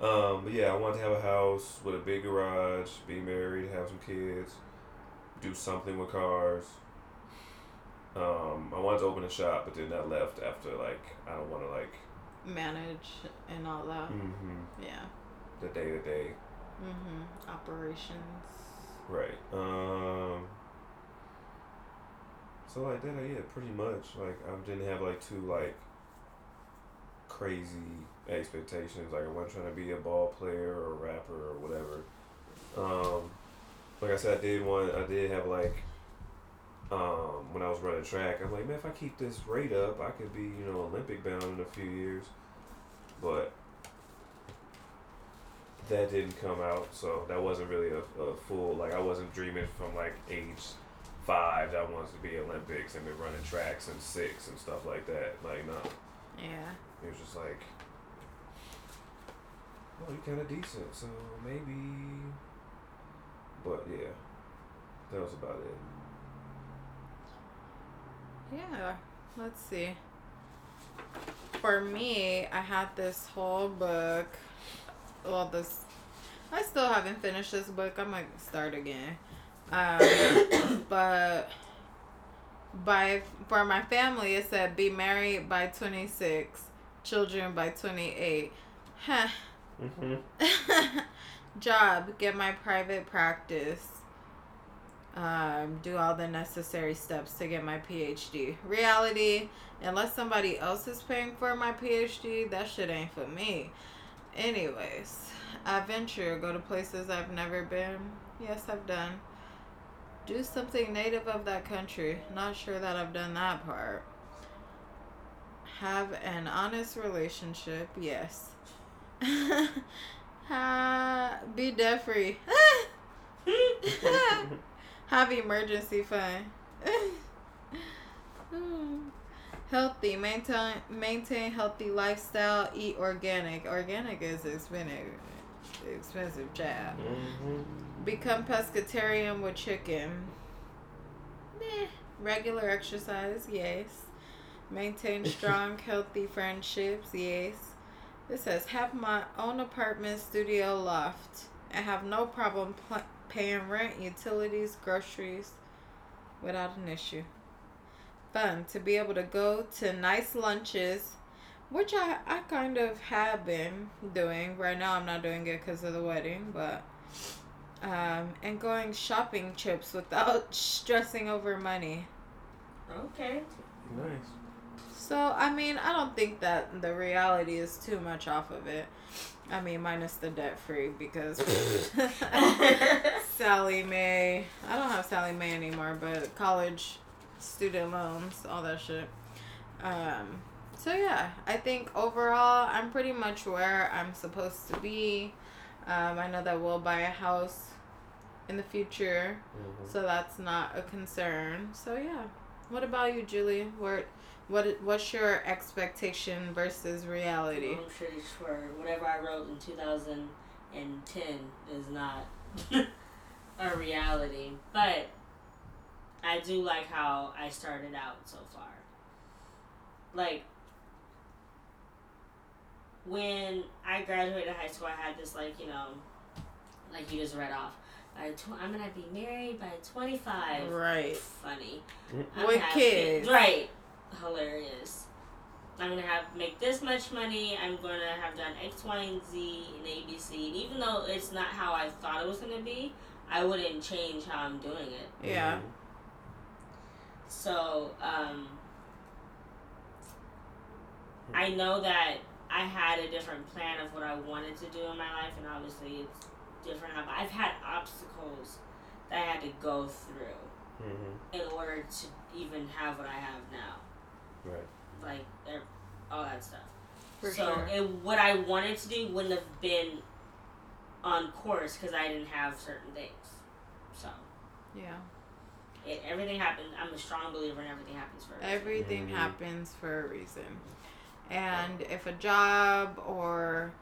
Um, but yeah, I want to have a house with a big garage, be married, have some kids, do something with cars. Um, I wanted to open a shop, but then that left after like I don't want to like Manage and all that. mm-hmm, Yeah. the day to day. Mm-hmm. Operations. Right. Um. So like that, yeah, pretty much. Like I didn't have like two like crazy expectations. Like I wasn't trying to be a ball player or a rapper or whatever. Um, like I said, I did want. I did have like. Um, when I was running track, I'm like, man, if I keep this rate up, I could be, you know, Olympic bound in a few years. But that didn't come out, so that wasn't really a, a full like I wasn't dreaming from like age five that I wanted to be Olympics and been running tracks and six and stuff like that. Like no, Yeah. it was just like, oh, you're kind of decent, so maybe. But yeah, that was about it. Yeah. Let's see. For me, I had this whole book. Well, this. I still haven't finished this book. I might start again. Um, but by for my family, it said be married by twenty six, children by twenty eight. Huh. Mm-hmm. Job, get my private practice. Um, do all the necessary steps to get my PhD. Reality, unless somebody else is paying for my PhD, that shit ain't for me. Anyways, adventure, go to places I've never been. Yes, I've done. Do something native of that country. Not sure that I've done that part. Have an honest relationship. Yes. ha, be debt free. Have emergency fund. healthy, maintain maintain healthy lifestyle. Eat organic. Organic is expensive. Expensive, job. Mm-hmm. Become pescatarian with chicken. Meh. Regular exercise, yes. Maintain strong, healthy friendships, yes. It says have my own apartment, studio, loft. and have no problem pl- paying rent, utilities, groceries without an issue. Fun to be able to go to nice lunches, which I, I kind of have been doing. Right now, I'm not doing it because of the wedding, but. Um, and going shopping trips without stressing over money. Okay. Nice. So, I mean, I don't think that the reality is too much off of it. I mean, minus the debt free because Sallie Mae. I don't have Sallie Mae anymore, but college student loans, all that shit. Um, so yeah, I think overall I'm pretty much where I'm supposed to be. Um, I know that we'll buy a house in the future, Mhm. so that's not a concern. So yeah. What about you, Julie? What what what's your expectation versus reality? I'm pretty sure whatever I wrote in 2010 is not a reality. But I do like how I started out so far. Like, when I graduated high school, I had this, like, you know, like you just read off. Tw- I'm gonna be married by 25. Right. Funny. With gonna kids. Right. Hilarious. I'm gonna have make this much money. I'm gonna have done X, Y, and Z and ABC. And even though it's not how I thought it was gonna be, I wouldn't change how I'm doing it. Yeah. So, um, I know that I had a different plan of what I wanted to do in my life, and obviously it's different. I've- I've had obstacles that I had to go through Mhm. in order to even have what I have now. Right. like ev- all that stuff. For so sure. it, what I wanted to do wouldn't have been on course because I didn't have certain things. So Yeah. it, everything happens. I'm a strong believer in everything happens for a reason. Everything Mhm. happens for a reason. And if a job or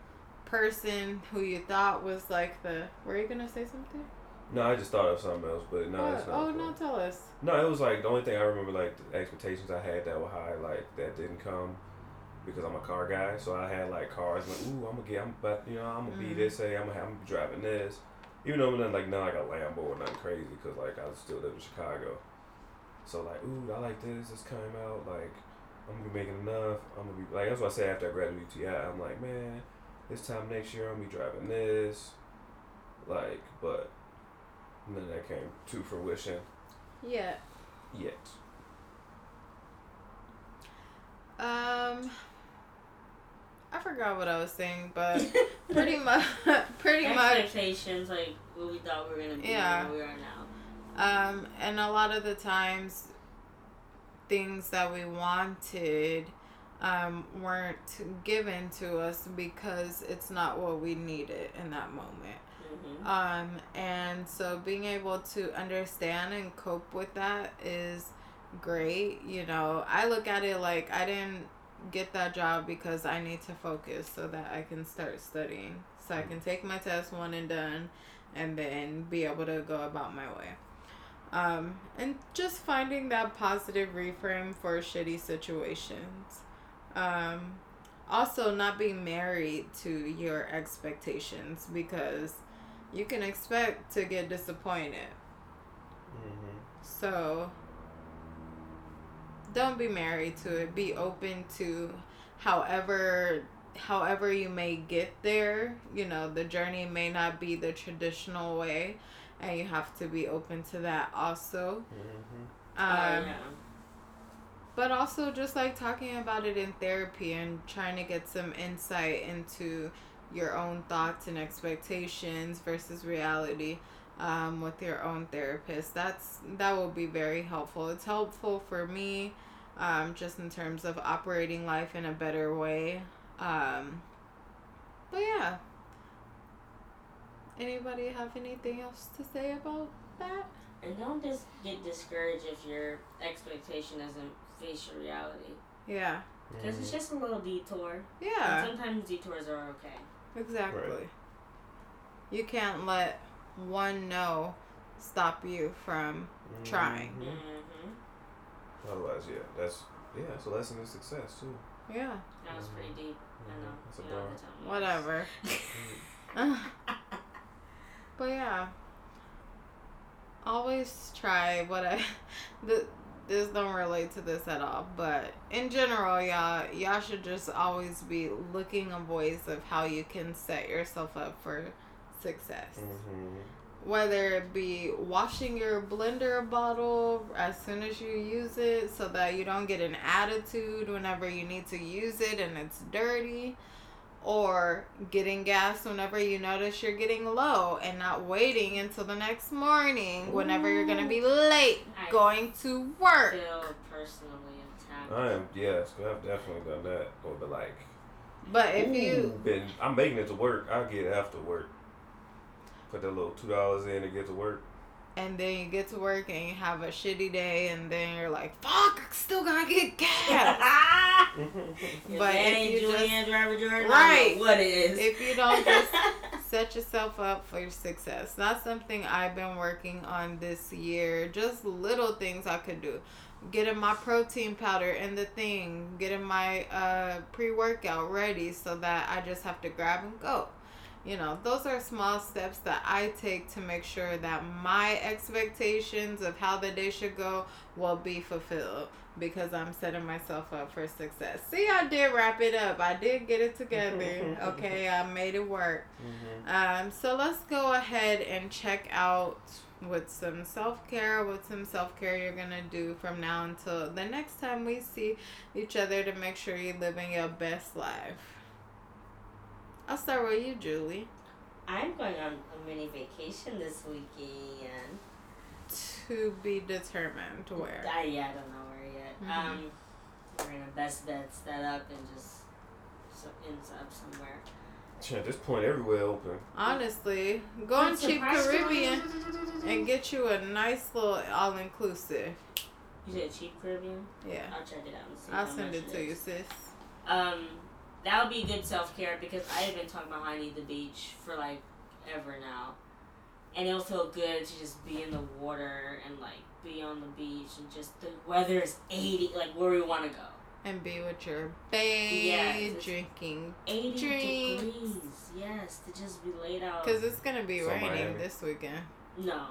person who you thought was like the were you gonna say something? No, I just thought of something else, but no, it's not. oh no, tell us. No, it was like the only thing I remember, like the expectations I had that were high, like that didn't come because I'm a car guy. So I had like cars, like ooh, I'm gonna get, I'm but you know, I'm gonna be Mhm. this, say I'm gonna, I'm gonna be driving this, even though I'm not like not like a Lambo or nothing crazy, because like I still live in Chicago. So like, ooh, I like this. This came out like I'm gonna be making enough. I'm gonna be like that's what I said after I graduated UTI. I'm like, man, this time next year I'm gonna be driving this, like, but none of that came to fruition Yeah. yet. Um I forgot what I was saying, but pretty much pretty much Expectations, like what we thought we were gonna be, Yeah. and where we are now. Um, and a lot of the times, things that we wanted um, weren't given to us because it's not what we needed in that moment. Hmm Um, and so being able to understand and cope with that is great. You know, I look at it like I didn't get that job because I need to focus so that I can start studying. So I can take my test one and done and then be able to go about my way. Um, and just finding that positive reframe for shitty situations. Um, also, not being married to your expectations because you can expect to get disappointed. Mm-hmm. So don't be married to it. Be open to however however you may get there. You know, the journey may not be the traditional way and you have to be open to that also. Mm-hmm. Um, oh, yeah. but also just like talking about it in therapy and trying to get some insight into your own thoughts and expectations versus reality um, with your own therapist. That's that will be very helpful. It's helpful for me um, just in terms of operating life in a better way. Um, but yeah. Anybody have anything else to say about that? And don't just get discouraged if your expectation doesn't face your reality. yeah. Because it's just a little detour. yeah. And sometimes detours are okay. Exactly. Right. You can't let one no stop you from trying. Mhm. Mm-hmm. Otherwise, yeah, that's yeah, it's a lesson in success too. yeah. That was pretty deep. I know. That's a You bar. have to tell me. Whatever. but yeah. Always try what I the this don't relate to this at all, but in general, y'all y'all should just always be looking a voice of how you can set yourself up for success. Mm-hmm. whether it be washing your blender bottle as soon as you use it so that you don't get an attitude whenever you need to use it and it's dirty or getting gas whenever you notice you're getting low and not waiting until the next morning whenever you're going to be late I going to I work feel personally attacked. I am yes, 'cause I've definitely done that. Or be like, but if ooh, you been I'm making it to work. I'll get after work. Put that little two dollars in to get to work. And then you get to work and you have a shitty day, and then you're like, "Fuck, I still gotta get gas." But if ain't you just- Driver Jordan, Right. I what it is. if you don't just set yourself up for success. That's something I've been working on this year. Just little things I could do. Getting my protein powder in the thing, getting my uh, pre workout ready so that I just have to grab and go. You know, those are small steps that I take to make sure that my expectations of how the day should go will be fulfilled because I'm setting myself up for success. See, I did wrap it up. I did get it together. Okay, I made it work. Um, so let's go ahead and check out with some self care, what some self care you're gonna do from now until the next time we see each other to make sure you're living your best life. I'll start with you, Julie. I'm going on a mini vacation this weekend. To be determined where. I, yeah, I don't know where yet. Mhm. Um, we're gonna best bets that up and just so, ends up somewhere. At this point, everywhere open. Honestly, go on the Cheap Caribbean and get you a nice little all inclusive. You said cheap Caribbean. Yeah. I'll check it out and see. I'll how send much it to you, sis. Um, that would be good self care because I have been talking about how I need the beach for like ever now, and it'll feel good to just be in the water and like be on the beach and just the weather is eighty, like where we want to go. And be with your babe, Yeah, drinking. Eighty Drinks. degrees, yes, to just be laid out. Because it's going to be So raining Miami. this weekend. no,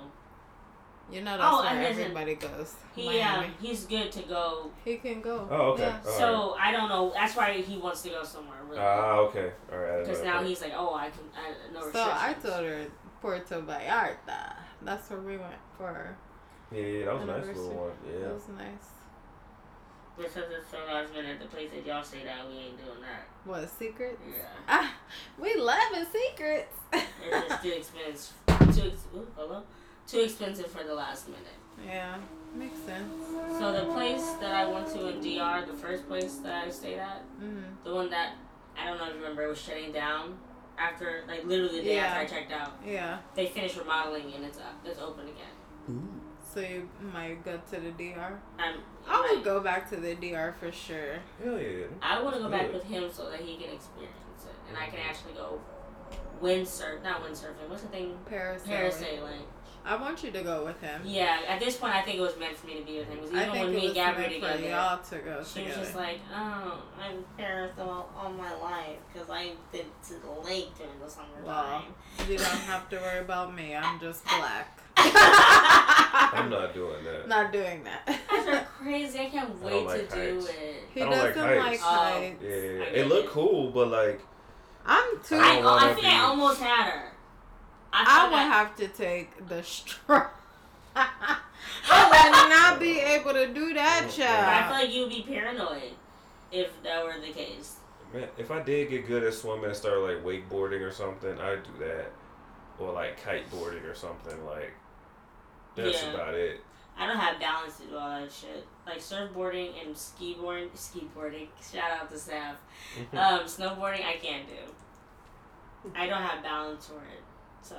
You know that's Oh, where and listen, everybody goes. he Miami. um, he's good to go. he can go. Oh, okay. Yeah. All so I don't know. That's why he wants to go somewhere. Really. Ah, okay. All right. Because now he's like, oh, I can, I, no So I told her Puerto Vallarta. That's where we went for. Yeah, yeah, that was a nice Anniversary. little one. It Yeah. was nice. Because it's so last minute, the place that y'all say that we ain't doing that. What, secrets? Yeah. Ah, we loving secrets. It's just too expensive. Too ex- ooh, hello? Too expensive for the last minute. yeah, makes sense. So the place that I went to in DR, the first place that I stayed at, hmm the one that I don't know if you remember, it was shutting down after like literally the day Yeah. after I checked out. Yeah. They finished remodeling and it's up. It's open again. So you might go to the DR. I'm, I would go back to the DR for sure. Hell yeah. I want to go back with him so that he can experience it and I can actually go windsurf, not windsurfing. What's the thing? Parasailing. Parasailing. I want you to go with him. Yeah, at this point, I think it was meant for me to be with him. Because I even think when it me was and Gabby were meant for together, y'all to go she was just like, "Oh, I'm parasailing all my life because I've been to the lake during the Wow. summertime." you don't have to worry about me. I'm just black. I'm not doing that. Not doing that. Guys are crazy. I can't I wait don't like to do heights. it. He I don't like doesn't like heights. Oh, heights. Oh. Yeah, yeah, yeah. It looked cool, but like, I'm too. I I, don't oh, I think be- I almost had her. I, I would that- have to take the straw. I would not be able to do that, Oh, But I feel like you would be paranoid if that were the case. man, if I did get good at swimming and start like wakeboarding or something, I'd do that, or like kiteboarding or something. Like, that's Yeah. about it. I don't have balance to do all that shit. Like surfboarding and ski boarding, ski boarding. Shout out to Saf. um, snowboarding, I can't do. I don't have balance for it, so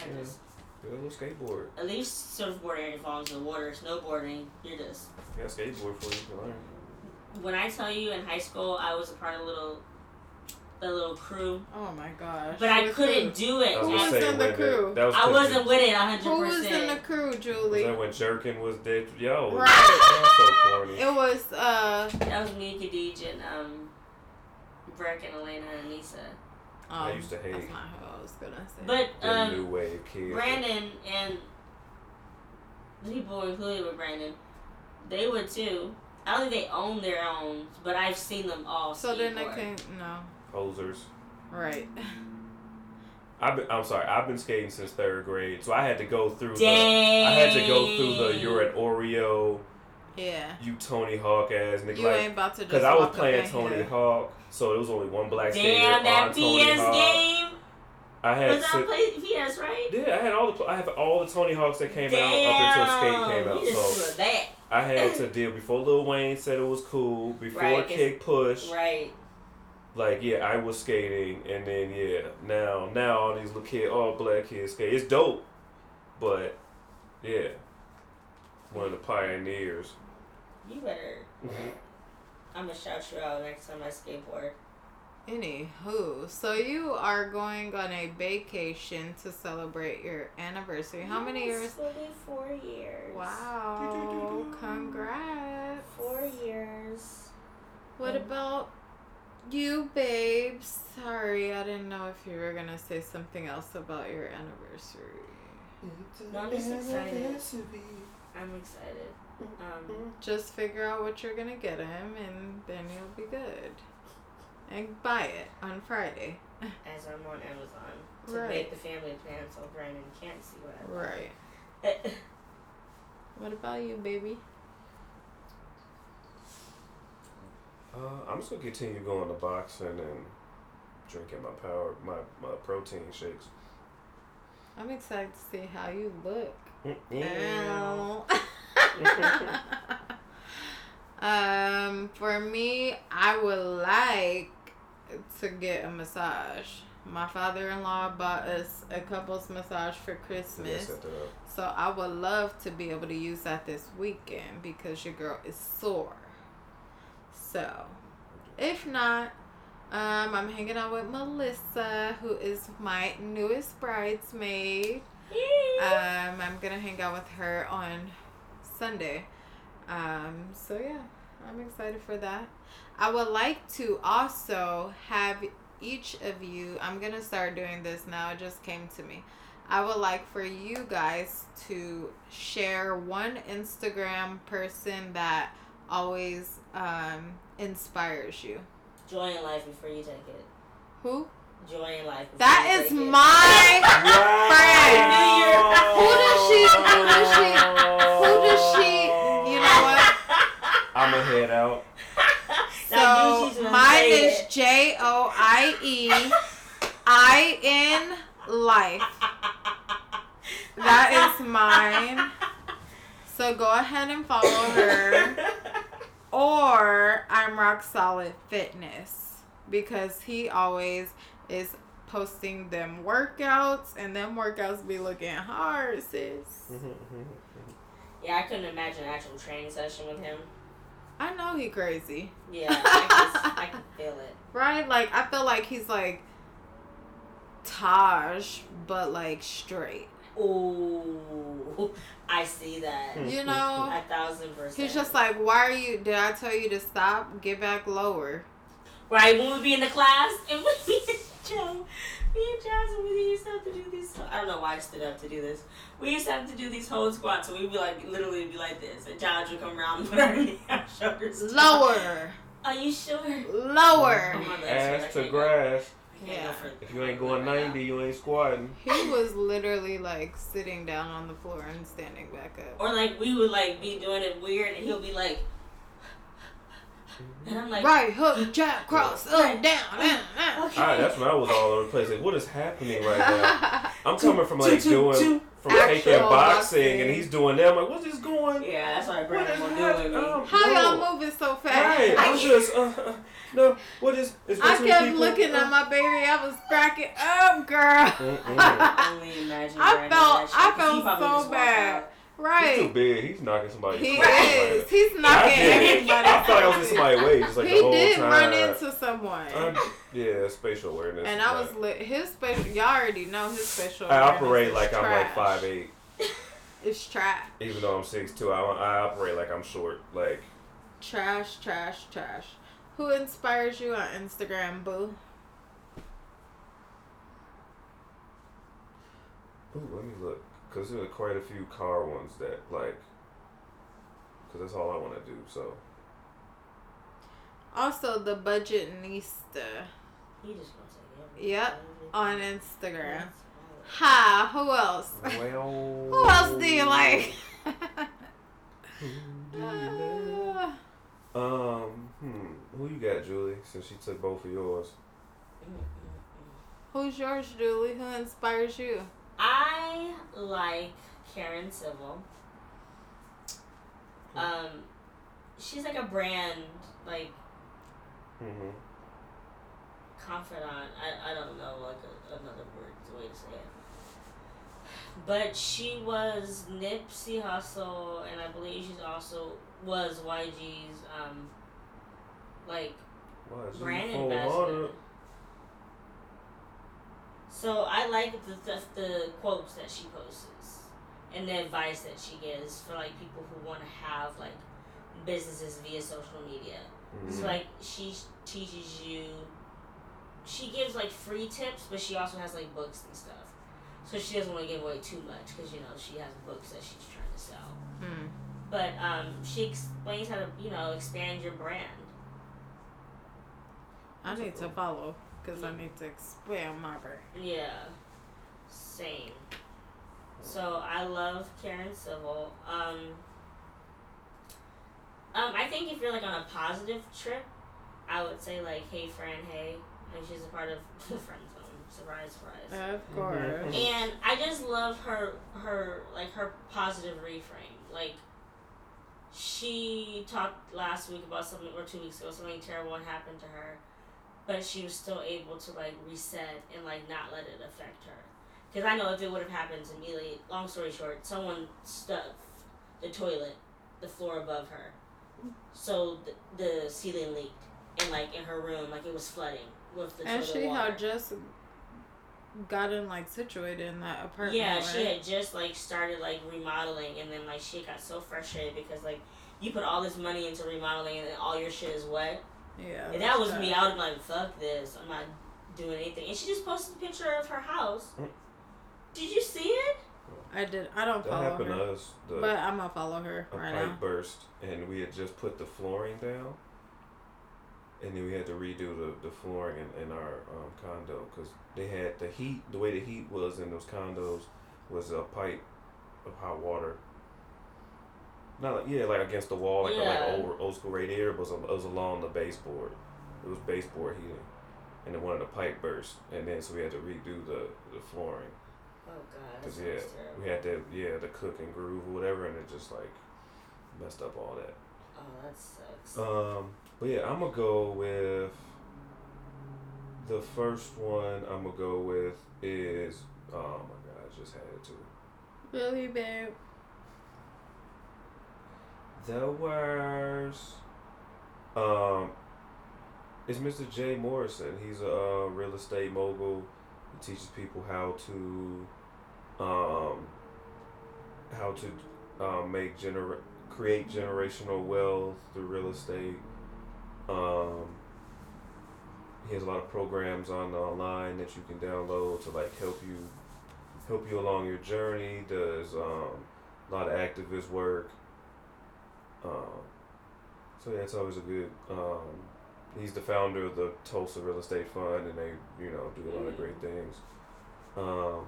I Yeah. just Get a little skateboard. at least surfboarding you fall into the water. Snowboarding, you're just. Yeah, skateboard for you to learn. When I tell you in high school, I was a part of a little, the little crew, Oh my gosh. but I couldn't who? do it. Who was in the crew? That was I 'cause wasn't with it hundred Who was in the percent. crew, Was Julie? that when Jerkin was dead? Yo, Right. that's so corny. It was uh That was me, Khadij, and um, Breck and Elena and Lisa. Um, I used to hate That's not who I was gonna say. But the um, new wave kids. Brandon and the people included with Brandon, they would too. I don't think they own their own, but I've seen them all. so then they skateboard. can no. posers. Right. I've been, I'm sorry, I've been skating since third grade, so I had to go through the. Dang. I had to go through the you're an Oreo, Yeah. you Tony Hawk ass nigga. You like, ain't about to Because I was playing Tony here. Hawk, so it was only one black skater Damn on that Tony PS Hawk. game. I had Was that si- play PS right? yeah, I had all the I have all the Tony Hawks that came out up until Skate came out. You just So that. I had to deal before Lil Wayne said it was cool, before Right, 'cause- Kick Push, Right. like yeah, I was skating, and then yeah, now now all these little kids, all black kids skate. It's dope, but yeah, one of the pioneers. You better. I'm gonna shout you out next time I skateboard. Anywho, so you are going on a vacation to celebrate your anniversary. How many years? It'll be four years. Wow, congrats. Four years. What Mm. about you, babe? Sorry, I didn't know if you were gonna say something else about your anniversary. No, I'm just excited. I'm excited. Um, Just figure out what you're gonna get him, and then you'll be good. And buy it on Friday. as I'm on Amazon to Right. make the family plan so Brandon can't see what I Right. What about you, baby? Uh, I'm just gonna continue going to boxing and drinking my power, my my protein shakes. I'm excited to see how you look. Yeah. um, for me, I would like to get a massage. My father-in-law bought us a couple's massage for Christmas. set. So I would love to be able to use that this weekend because your girl is sore. So, if not, um, I'm hanging out with Melissa, who is my newest bridesmaid. Um, I'm gonna hang out with her on Sunday. Um, so yeah, I'm excited for that. I would like to also have each of you. I'm gonna start doing this now. It just came to me. I would like for you guys to share one Instagram person that always um, inspires you. Joy in life before you take it. Who? Joy in life. before That you is take it. my Wow. Who does she- who does she- you know what? I'ma head out. So you she's gonna mine say is it. J O I E I N life. That is mine. So go ahead and follow her. Or I'm rock solid fitness because he always is posting them workouts and them workouts be looking hard, sis. Mm-hmm, mm-hmm. Yeah, I couldn't imagine an actual training session with him. I know he crazy. Yeah, I can, I can feel it. Right? Like I feel like he's like Taj, but like straight. Oh, I see that. Hmm. You know? A thousand percent. He's just like, why are you did I tell you to stop? Get back lower. Right when we be in the class and we me and Joe, me and Jasmine, we used to have to do these. I don't know why I stood up to do this. We used to have to do these whole squats, and we'd be like, literally be like this, and Josh would come around and put our knee on shoulders. Lower. Are you sure? Lower. Oh my Ass I to grass. I can't go Yeah. If you ain't going 90, you ain't squatting. He was literally like sitting down on the floor and standing back up. Or like we would like be doing it weird, and he'll be like, and I'm like, Right hook, jab, cross, up, down, down, down. okay. Alright, that's when I was all over the place. Like, what is happening right now? I'm coming from like Two, two, doing two. from taking boxing, boxing. and he's doing that. I'm like, what's this going? Yeah, that's why I What bring is him on happening? doing me. Um, How no. y'all moving so fast? Right, I'm just uh, uh, no. What is? is I kept people? looking at my baby. I was cracking up, girl. Imagine I felt- that shit, I 'cause felt so just walked bad. Out. He's too big. He's knocking somebody. He right is. He's knocking everybody. I like I was in somebody's way just like he the whole did time. run into someone. I'm- yeah, spatial awareness. and I was lit. His spatial, y'all already know his spatial. I operate like I'm like five eight, It's trash. even though I'm six two. I, I operate like I'm short. Like Trash, trash, trash. Who inspires you on Instagram, boo? Ooh, let me look. Because there are quite a few car ones that, like, because that's all I want to do. So, Also, the Budgetnista He just gonna take. Yep, on Instagram. That's. Ha! Who else? well. Who else do you like? Do you like? Uh, Um, hmm. Who you got, Julie? Since she took both of yours. Who's yours, Julie? Who inspires you? I like Karen Civil. Um, she's like a brand, like Mm-hmm. confidant. I, I don't know like a, another word the way to say it. But she was Nipsey Hussle, and I believe she's also was YG's um like brand ambassador. water? So I like the, the the quotes that she posts and the advice that she gives for like people who want to have like businesses via social media. Mhm. So like she teaches you. She gives like free tips, but she also has like books and stuff. So she doesn't want to give away too much because you know she has books that she's trying to sell. Hmm. But um, she explains how to you know expand your brand. I need to follow because I need to expand my brain. Yeah, same. So I love Karen Civil. Um, um, I think if you're like on a positive trip, I would say like, hey friend, hey, and she's a part of the friend zone. Surprise, surprise. Of course. And I just love her her like her positive reframe. Like she talked last week about something or two weeks ago something terrible had happened to her, but she was still able to like reset and like not let it affect her. Because I know if it would have happened to me, like, long story short, someone stuffed the toilet, the floor above her, so the, the ceiling leaked and like in her room, like it was flooding with the And she had just gotten like situated in that apartment. Yeah, right? she had just like started like remodeling, and then like she got so frustrated because like you put all this money into remodeling, and then all your shit is wet. Yeah. If that was tough. me, I would have like, "Fuck this! I'm not doing anything." And she just posted a picture of her house. Mm. Did you see it? I did. I don't That follow happened her, to us. The, but I'm gonna follow her a right pipe now. burst, and we had just put the flooring down, and then we had to redo the, the flooring in, in our um, condo because they had the heat. The way the heat was in those condos was a pipe of hot water. Not like yeah, like against the wall, like a, like old old school radiator, but it was, it was along the baseboard. It was baseboard heating, and then one of the pipe burst, and then so we had to redo the the flooring. Oh god, that Cause yeah, terrible. we had to yeah the cook and groove or whatever, and it just like messed up all that. Oh, that sucks. Um, but yeah, I'm gonna go with the first one. I'm gonna go with is oh my god, I just had it too. Really, babe. The worst. Um, it's Mr. Jay Morrison. He's a uh, real estate mogul. He teaches people how to, um, how to um, make gener create generational wealth through real estate. Um, he has a lot of programs on online that you can download to like help you help you along your journey. Does um, a lot of activist work. Um, so yeah, it's always a good. Um, he's the founder of the Tulsa Real Estate Fund, and they you know do a lot of great things. Um,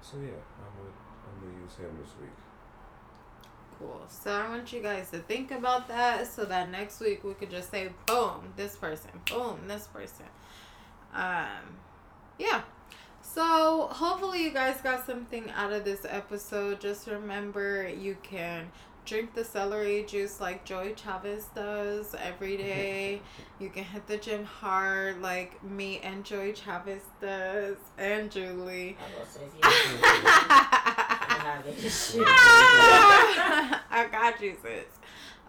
so yeah, I'm gonna I'm gonna use him this week. Cool. So I want you guys to think about that so that next week we could just say, boom, this person, boom, this person. Um, yeah. So hopefully you guys got something out of this episode. Just remember you can drink the celery juice like Joey Chavez does every mm-hmm. day. You can hit the gym hard like me and Joey Chavez does and Julie. I was gonna say if you I have it. Shit. Ah, I got you, sis.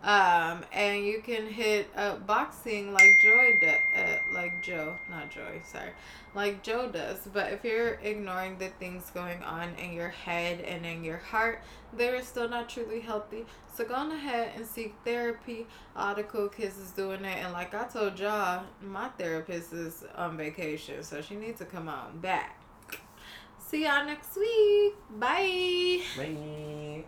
Um, and you can hit uh, boxing like Joy, do- uh, like Joe, not Joy, sorry, like Joe does. But if you're ignoring the things going on in your head and in your heart, they're still not truly healthy. So go on ahead and seek therapy. Article Kids is doing it, and like I told y'all, my therapist is on vacation, so she needs to come on back. See y'all next week. Bye. Bye.